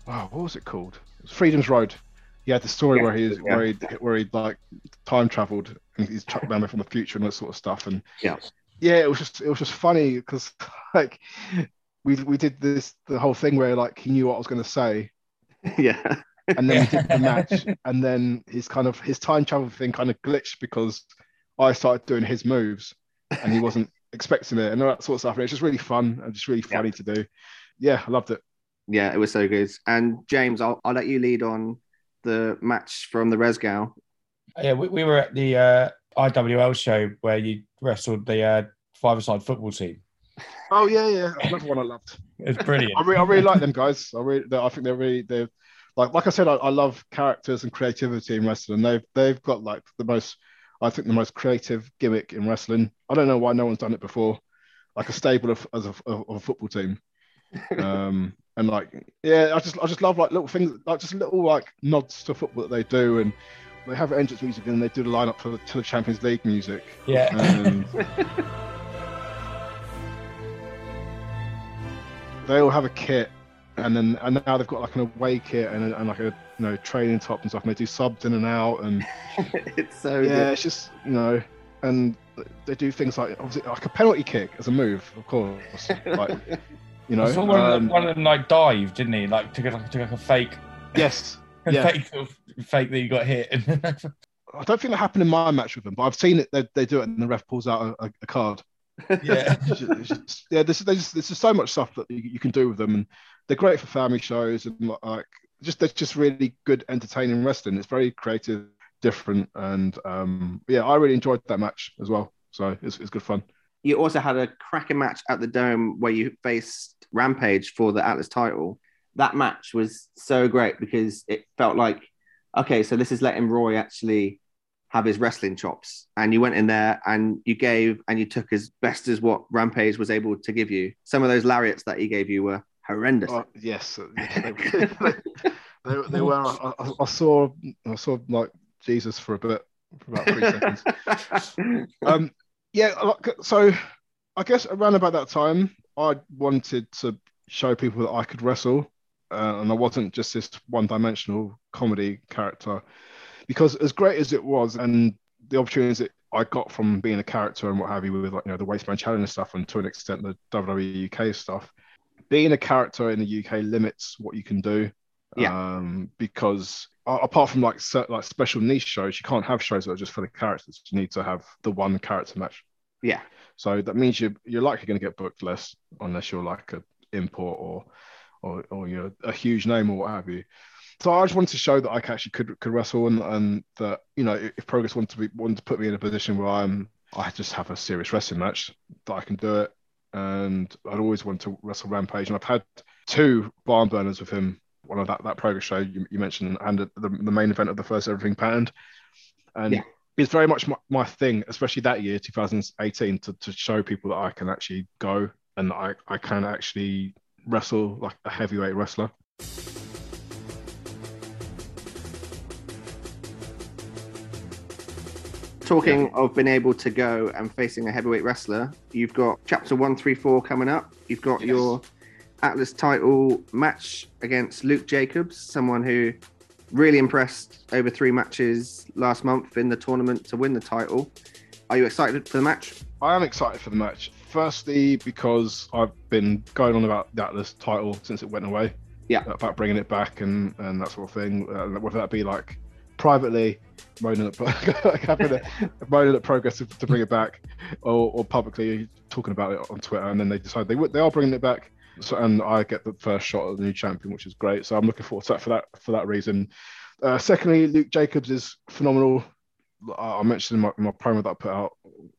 wow, what was it called? It was Freedom's Road. He had the story Yeah, where he yeah. where he where he like time traveled and he's Chuck Mambo from the future and that sort of stuff. And Yeah. yeah, it was just it was just funny because (laughs) like we we did this the whole thing where like he knew what I was going to say (laughs) yeah. and then we did the match (laughs) and then his kind of his time travel thing kind of glitched because I started doing his moves and he wasn't expecting it and all that sort of stuff. And it's just really fun and just really Yeah. funny to do. Yeah, I loved it. Yeah, it was so good. And James, I'll, I'll let you lead on the match from the Resgal. Yeah, we, we were at the uh, IWL show where you wrestled the uh, five-a-side football team. Oh yeah, yeah, that's another one I loved. It's brilliant. I really, I really like them guys. I really, I think they're really, they're like, like I said, I, I love characters and creativity in wrestling. They've, they've got like the most, I think, the most creative gimmick in wrestling. I don't know why no one's done it before. like a stable of as a, of a football team. (laughs) Um, and like yeah, I just I just love like little things like just little like nods to football that they do and they have entrance music and they do the lineup for the, to the Champions League music. Yeah. And (laughs) they all have a kit and then and now they've got like an away kit and, and like a you know training top and stuff and they do subs in and out and (laughs) it's so yeah good. it's just you know and they do things like obviously like a penalty kick as a move of course (laughs) like you know I saw one, of them, one of them like dive, didn't he? Like took, a, like, took like a fake, yes a (laughs) yeah fake, sort of, fake that you got hit. I don't think that happened in my match with them but I've seen it they, they do it and the ref pulls out a, a card yeah, It's just- it's just- yeah, there's, there's, there's just so much stuff that you, you can do with them, and they're great for family shows and like just they're just really good, entertaining wrestling. It's very creative, different, and um, yeah, I really enjoyed that match as well. So it's, it's good fun. You also had a cracking match at the Dome where you faced Rampage for the Atlas title. That match was so great because it felt like, okay, so this is letting Roy actually have his wrestling chops. And you went in there and you gave and you took as best as what Rampage was able to give you. Some of those lariats that he gave you were horrendous. Oh, yes, (laughs) (laughs) they, they, were. I, I- saw I saw like Jesus for a bit for about three seconds. (laughs) um, yeah, so I guess around about that time, I wanted to show people that I could wrestle, uh, and I wasn't just this one-dimensional comedy character. Because as great as it was, and the opportunities that I got from being a character and what have you, with like you know the waistband challenge and stuff, and to an extent the WWE UK stuff, being a character in the UK limits what you can do. Yeah. Um, because a- apart from like like special niche shows, you can't have shows that are just for the characters. You need to have the one character match. yeah. So that means you you're likely going to get booked less unless you're like a import or or or you're a huge name or what have you. So I just wanted to show that I actually could could wrestle and, and that you know if Progress wanted to be wanted to put me in a position where I'm I just have a serious wrestling match that I can do it. And I'd always wanted to wrestle Rampage, and I've had two barn burners with him. One of that that Progress show you, you mentioned, and the, the main event of the first Everything Patterned. And Yeah. it's very much my, my thing, especially that year, 2018, to, to show people that I can actually go and I, I can actually wrestle like a heavyweight wrestler. Talking of being able to go and facing a heavyweight wrestler, you've got chapter 134 coming up. You've got Yes. your Atlas title match against Luke Jacobs, someone who really impressed over three matches last month in the tournament to win the title. Are you excited for the match? I am excited for the match. Firstly, because I've been going on about the Atlas title since it went away. Yeah. About bringing it back and, and that sort of thing. Uh, whether that be like privately moaning at, like (laughs) having a, moaning at progress to, to bring it back, or, or publicly talking about it on Twitter, and then they decide they would- they are bringing it back. So and I get the first shot at the new champion, which is great. So I'm looking forward to that for that for that reason. Uh, secondly, Luke Jacobs is phenomenal. I mentioned in my, my promo that I put out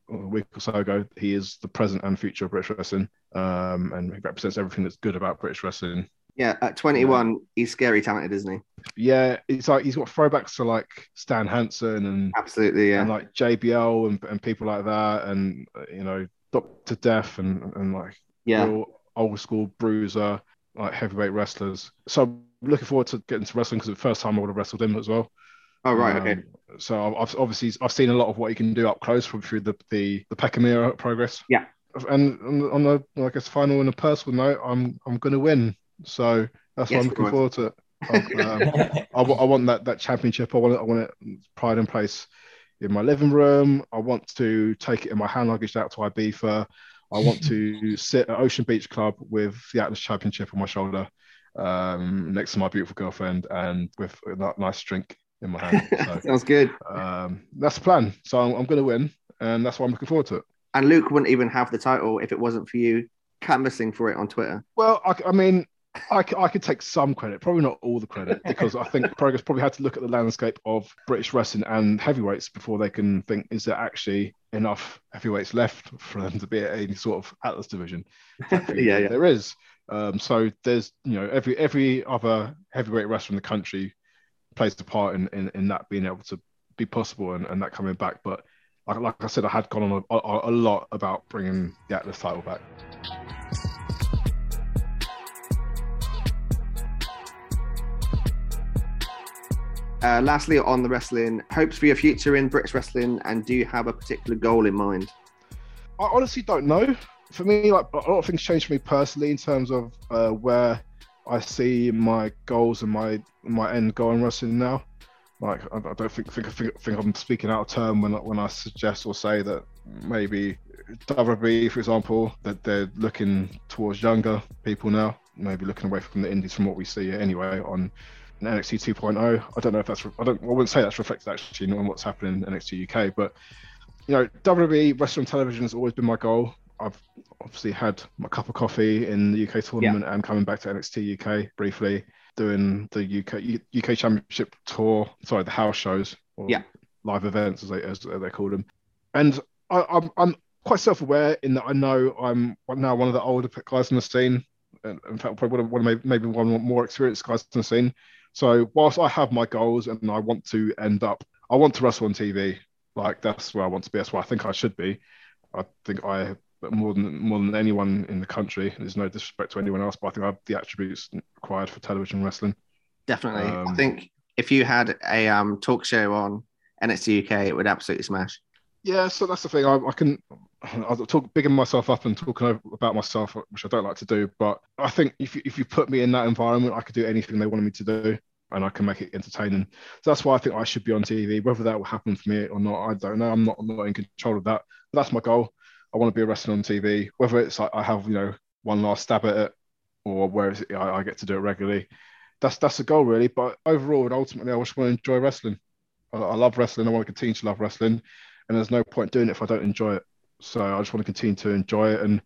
a week or so ago, he is the present and future of British wrestling, um, and he represents everything that's good about British wrestling. Yeah, at 21, he's scary talented, isn't he? Yeah, it's like he's got throwbacks to like Stan Hansen and, Absolutely, yeah. and like JBL and, and people like that, and you know Doctor Death and and like yeah. real old school bruiser, like heavyweight wrestlers. So I'm looking forward to getting to wrestling because the first time I would have wrestled him as well. Oh, right, okay. Um, So I've obviously I've seen a lot of what he can do up close from through the the the Peckham era progress. Yeah. And on the- on the I guess final and a personal note, I'm I'm going to win. So that's Yes, what I'm looking forward to. (laughs) Um, I want that that championship. I want it. I want it pride and place in my living room. I want to take it in my hand luggage out to Ibiza. I want to sit at Ocean Beach Club with the Atlas Championship on my shoulder, um, next to my beautiful girlfriend, and with a nice drink in my hand. So, (laughs) Sounds good. um, that's the plan. So I'm, I'm going to win, and that's why I'm looking forward to it. And Luke wouldn't even have the title if it wasn't for you canvassing for it on Twitter. Well, I, I mean, I, I could take some credit, probably not all the credit, (laughs) because I think Progress probably had to look at the landscape of British wrestling and heavyweights before they can think, is there actually enough heavyweights left for them to be at any sort of Atlas division? (laughs) Yeah, yeah. There is. Um, so there's, you know, every every other heavyweight wrestler in the country plays a part in, in, in that being able to be possible and, and that coming back. But like, like I said, I had gone on a, a, a lot about bringing the Atlas title back. Uh, lastly, on the wrestling, hopes for your future in British wrestling, and do you have a particular goal in mind? I honestly don't know. For me, like a lot of things changed for me personally in terms of uh, where I see my goals and my my end goal in wrestling now. Like I, don't think think, think think I'm speaking out of term when when I suggest or say that maybe WWE, for example, that they're looking towards younger people now, maybe looking away from the indies from what we see anyway on NXT 2.0. I don't know if that's I don't I wouldn't say that's reflected actually on what's happening in NXT UK, but you know WWE wrestling television has always been my goal. I've obviously had my cup of coffee in the UK tournament and coming back to NXT UK briefly, doing the UK UK Championship tour. Sorry, the house shows or Yeah. live events as they as they call them. And I, I'm I'm quite self-aware in that I know I'm now one of the older guys in the scene. In fact, probably one of, one of maybe one of more experienced guys in the scene. So whilst I have my goals and I want to end up, I want to wrestle on TV. Like that's where I want to be. That's where I think I should be. I think I more than more than anyone in the country. There's no disrespect to anyone else, but I think I have the attributes required for television wrestling. Definitely. I Um, think if you had a um, talk show on NXT UK, it would absolutely smash. Yeah, so that's the thing. I, I can I talk bigging myself up and talking about myself, which I don't like to do. But I think if you, if you put me in that environment, I could do anything they wanted me to do, and I can make it entertaining. So that's why I think I should be on TV. Whether that will happen for me or not, I don't know. I'm not I'm not in control of that. But that's my goal. I want to be a wrestler on TV. Whether it's like I have you know one last stab at it, or where it's, I, I get to do it regularly. That's that's the goal really. But overall and ultimately, I just want to enjoy wrestling. I, I love wrestling. I want to continue to love wrestling, and there's no point doing it if I don't enjoy it. So I just want to continue to enjoy it. And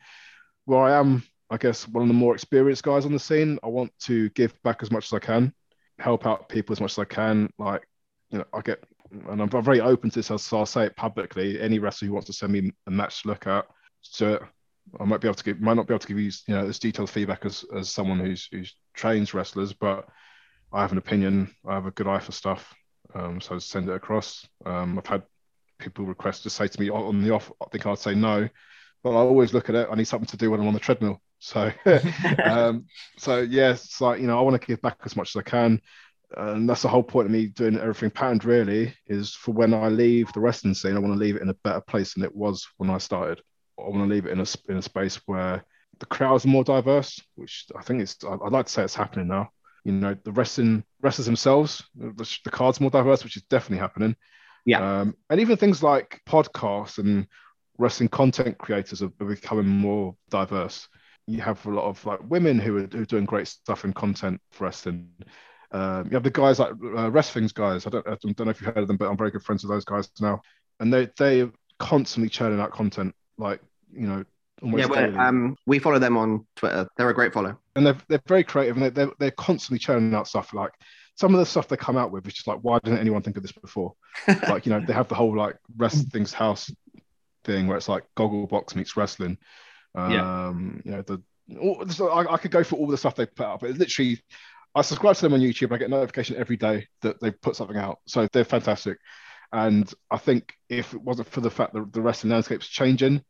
where I am, I guess one of the more experienced guys on the scene, I want to give back as much as I can, help out people as much as I can. Like, you know, I get, and I'm very open to this, so I'll say it publicly. Any wrestler who wants to send me a match to look at, so I might be able to give, might not be able to give you, you know, as detailed feedback as, as someone who's who's trains wrestlers, but I have an opinion. I have a good eye for stuff. Um, so send it across. Um, I've had people request to say to me on the off, I think I'd say no, but I always look at it. I need something to do when I'm on the treadmill. So, (laughs) um, so yeah, it's like you know, I want to give back as much as I can, and that's the whole point of me doing everything patterned. Really, is for when I leave the wrestling scene, I want to leave it in a better place than it was when I started. I want to leave it in a in a space where the crowds are more diverse, which I think is. I- I'd like to say it's happening now. You know, the wrestling wrestlers themselves, the, the cards more diverse, which is definitely happening. Yeah. Um, and even things like podcasts and wrestling content creators are, are becoming more diverse. You have a lot of like women who are, who are doing great stuff in content for wrestling. Um, you have the guys like uh, Wrestling's guys. I don't, I don't know if you've heard of them, but I'm very good friends with those guys now, and they they are constantly churning out content. Like you know, almost yeah, well, um, we follow them on Twitter. They're a great follow. and they're they're very creative and they're, they're they're constantly churning out stuff. Like some of the stuff they come out with is just like, why didn't anyone think of this before? (laughs) like you know, they have the whole like wrestling's house thing where it's like goggle box meets wrestling. Um, Yeah. you know the. All, so I, I could go for all the stuff they put out, but it's literally, I subscribe to them on YouTube. I get notification every day that they put something out, so they're fantastic. And I think if it wasn't for the fact that the wrestling landscape's changing,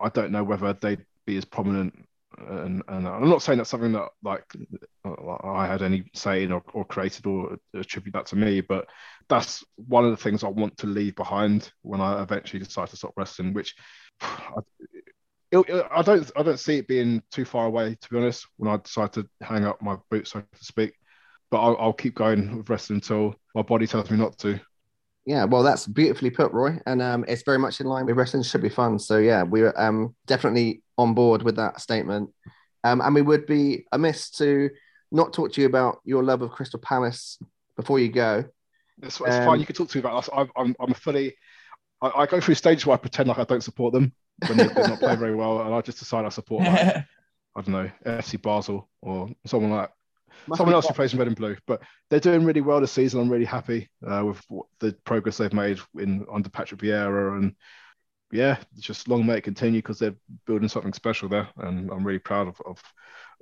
I don't know whether they'd be as prominent. And, and I'm not saying that's something that like I had any say in or, or created or attribute that to me, but that's one of the things I want to leave behind when I eventually decide to stop wrestling. Which (sighs) I, it, I don't I don't see it being too far away to be honest. When I decide to hang up my boots, so to speak, but I'll, I'll keep going with wrestling until my body tells me not to. Yeah, well, that's beautifully put, Roy, and um, it's very much in line with wrestling should be fun. So yeah, we're um, definitely on board with that statement, um, and we would be amiss to not talk to you about your love of Crystal Palace before you go. It's, it's Um, fine. You can talk to me about that. I'm, I'm, I'm fully. I, I go through stages where I pretend like I don't support them when they, they're not playing very well, and I just decide I support. Like, (laughs) I don't know, FC Basel or someone like Must someone be else who plays in red and blue. But they're doing really well this season. I'm really happy uh, with what, the progress they've made in under Patrick Vieira, and yeah, just long may it continue because they're building something special there, and I'm really proud of, of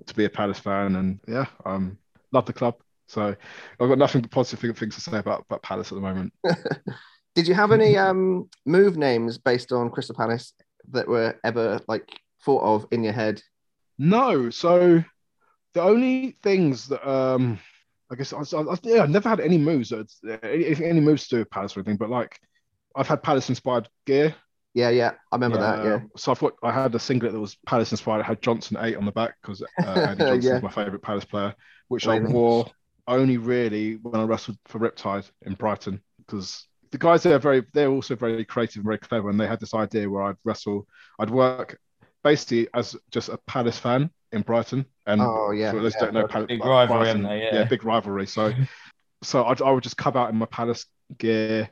to be a Palace fan, and yeah, um, love the club. So I've got nothing but positive things to say about, about Palace at the moment. (laughs) Did you have any um move names based on Crystal Palace that were ever like thought of in your head? No, so the only things that um I guess I, I, I yeah, I've never had any moves that any, any moves to do with Palace or anything, but like I've had Palace inspired gear. Yeah, yeah, I remember that. Yeah, So I've got I had a singlet that was Palace inspired. It had Johnson eight on the back because uh, (laughs) Andy Johnson Yeah. is my favourite Palace player, which I wore only really when I wrestled for Riptide in Brighton because the guys there are very they're also very creative and very clever and they had this idea where I'd wrestle I'd work basically as just a Palace fan in Brighton and Oh, yeah, for those yeah. don't know Palace, Big like, rivalry, Brighton- haven't they? Yeah. big rivalry so so I'd, I would just come out in my Palace gear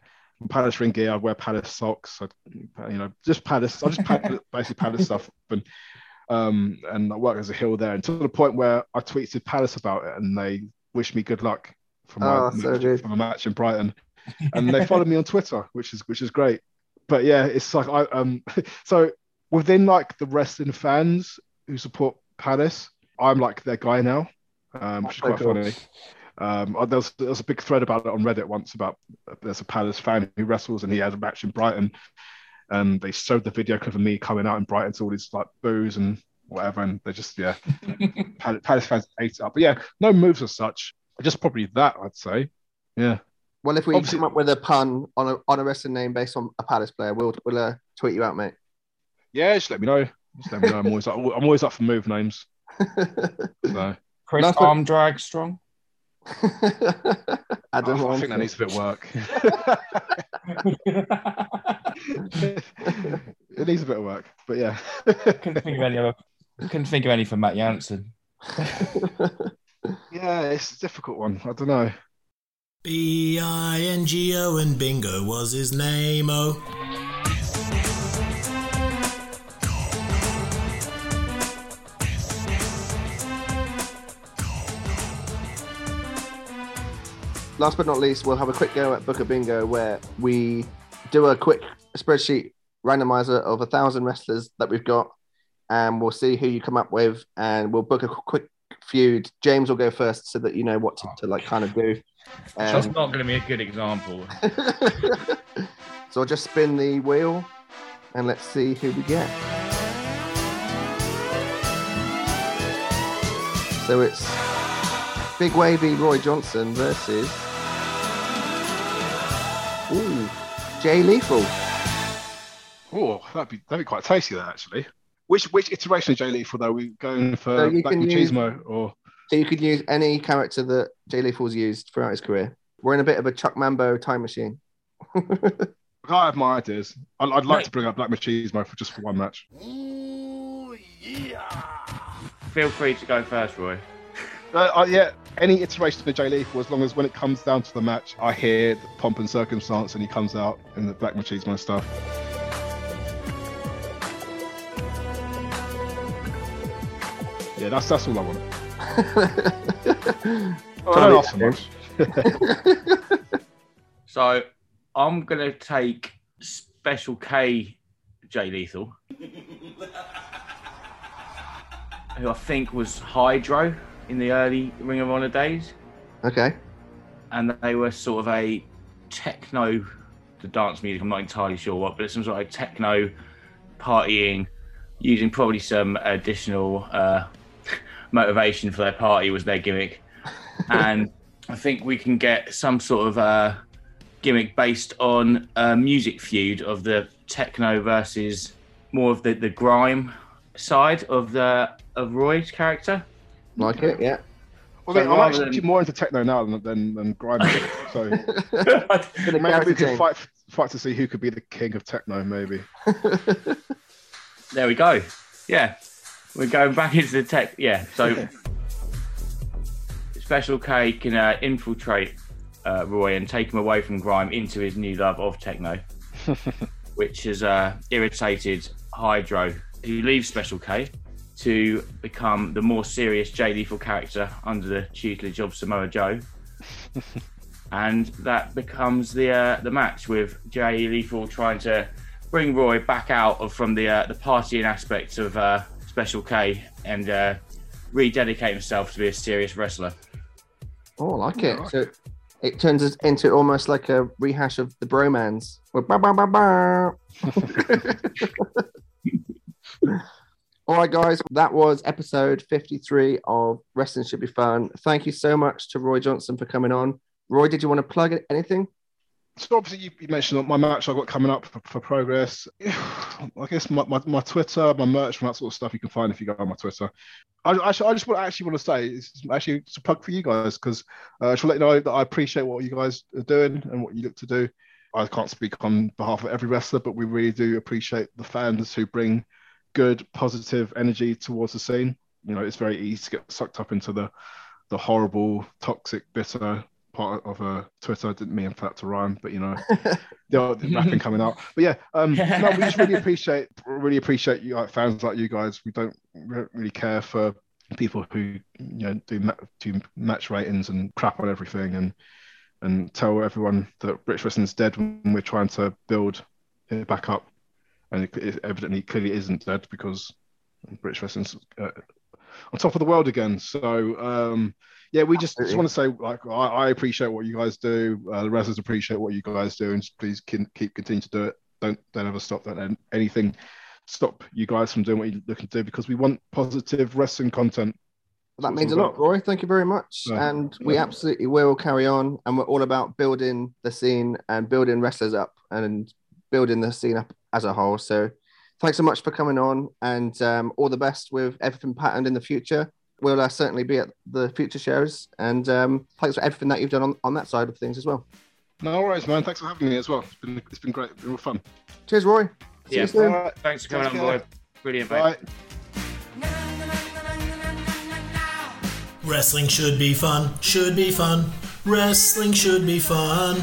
Palace ring gear. I'd wear Palace socks. I'd, you know, just Palace. I just Palace, (laughs) basically Palace stuff, and um, and I work as a heel there. until the point where I tweeted Palace about it, and they wished me good luck for my Oh, so good. for my match in Brighton, (laughs) and they followed me on Twitter, which is which is great. But yeah, it's like I um, (laughs) so within like the wrestling fans who support Palace, I'm like their guy now, um, which is quite funny. Um, uh, there was, there was a big thread about it on Reddit once about uh, there's a Palace fan who wrestles and he had a match in Brighton, and they showed the video clip of me coming out in Brighton to all these like boos and whatever, and they just yeah, (laughs) Pal- Palace fans ate it up. But yeah, no moves as such, just probably that I'd say. Yeah, Well, if we Obviously- come up with a pun on a on a wrestling name based on a Palace player, we'll we'll uh, tweet you out, mate. yeah, just let me know. Just let me know. I'm always up, I'm always up for move names. (laughs) So Chris Last Arm Drag Strong. Adam Oh, I think that needs a bit of work. (laughs) it needs a bit of work, but yeah. couldn't think of any other. Couldn't think of any for Matt Jansen. (laughs) yeah, it's a difficult one. I don't know. B I N G O and Bingo was his name. Oh, Last but not least, we'll have a quick go at Booker Bingo where we do a quick spreadsheet randomizer of a thousand wrestlers that we've got, and we'll see who you come up with, and we'll book a quick feud. James will go first so that you know what to, to like kind of do. That's Um, not going to be a good example. (laughs) (laughs) so I'll just spin the wheel and let's see who we get. So it's Big Wavy Roy Johnson versus Jay Lethal. Oh, that'd be that'd be quite tasty, that actually. Which which iteration of Jay Lethal though? We going for So Black can use- Machismo or So you could use any character that Jay Lethal's used throughout his career. We're in a bit of a Chuck Mambo time machine. (laughs) I have my ideas. I'd, I'd like Right. to bring up Black Machismo for just for one match. Feel free to go first, Roy. Uh, uh, yeah, any iteration of Jay Lethal, as long as when it comes down to the match, I hear the pomp and circumstance, and he comes out in the Black Machismo stuff. Yeah, that's that's all I want. Oh, I don't ask for much. (laughs) So I'm going to take Special K Jay Lethal, (laughs) who I think was Hydro in the early Ring of Honor days. okay. and they were sort of a techno, the dance music. I'm not entirely sure what, but it's some sort of techno partying, using probably some additional uh, (laughs) motivation for their party was their gimmick, (laughs) and I think we can get some sort of uh, gimmick based on a music feud of the techno versus more of the, the grime side of the of Roy's character. Like it, yeah. Well, I mean, So I'm actually than- more into techno now than than, than grime. (laughs) so maybe we could fight fight to see who could be the king of techno. Maybe. (laughs) There we go. Yeah, we're going back into the tech. Yeah, so (laughs) Special K can uh, infiltrate uh, Roy and take him away from grime into his new love of techno, which has uh, irritated Hydro, who leaves Special K to become the more serious Jay Lethal character under the tutelage of Samoa Joe. (laughs) and that becomes the uh, the match with Jay Lethal trying to bring Roy back out of from the uh, the partying aspects of uh, Special K and uh, rededicate himself to be a serious wrestler. Oh, I like it. So it turns us into almost like a rehash of the ba. (laughs) (laughs) All right, guys, that was episode 53 of Wrestling Should Be Fun. Thank you so much to Roy Johnson for coming on. Roy, did you want to plug anything? So obviously you, mentioned my match I've got coming up for, for progress. (sighs) I guess my, my, my Twitter, my merch, and that sort of stuff you can find if you go on my Twitter. I, I, I just want actually want to say it's actually it's a plug for you guys because uh, I should let you know that I appreciate what you guys are doing and what you look to do. I can't speak on behalf of every wrestler, but we really do appreciate the fans who bring good, positive energy towards the scene. You know, it's very easy to get sucked up into the the horrible, toxic, bitter part of uh, Twitter. I didn't mean for that to rhyme, but you know, (laughs) the rapping coming out. But yeah, um, (laughs) no, we just really appreciate, really appreciate you like, fans like you guys. We don't re- really care for people who you know do ma- do match ratings and crap on everything and and tell everyone that British wrestling's dead when we're trying to build it back up. And it, it evidently clearly isn't dead because British wrestling's uh, on top of the world again. So um, yeah, we just, just want to say like I, I appreciate what you guys do. Uh, the wrestlers appreciate what you guys do, and please can, keep continue to do it. Don't don't ever stop that and anything stop you guys from doing what you're looking to do because we want positive wrestling content. That means a lot. Roy. Thank you very much. Yeah. And we absolutely will carry on. And we're all about building the scene and building wrestlers up and building the scene up as a whole. So thanks so much for coming on and um, all the best with everything patterned in the future. We'll uh, certainly be at the future shows. And um, thanks for everything that you've done on, on that side of things as well. No worries, man. Thanks for having me as well. It's been it's been great. It's been real fun. Cheers, Roy. See Yeah. you soon. All right. Thanks for coming Take on care. board. Brilliant, mate. Bye. Wrestling should be fun, should be fun. Wrestling should be fun.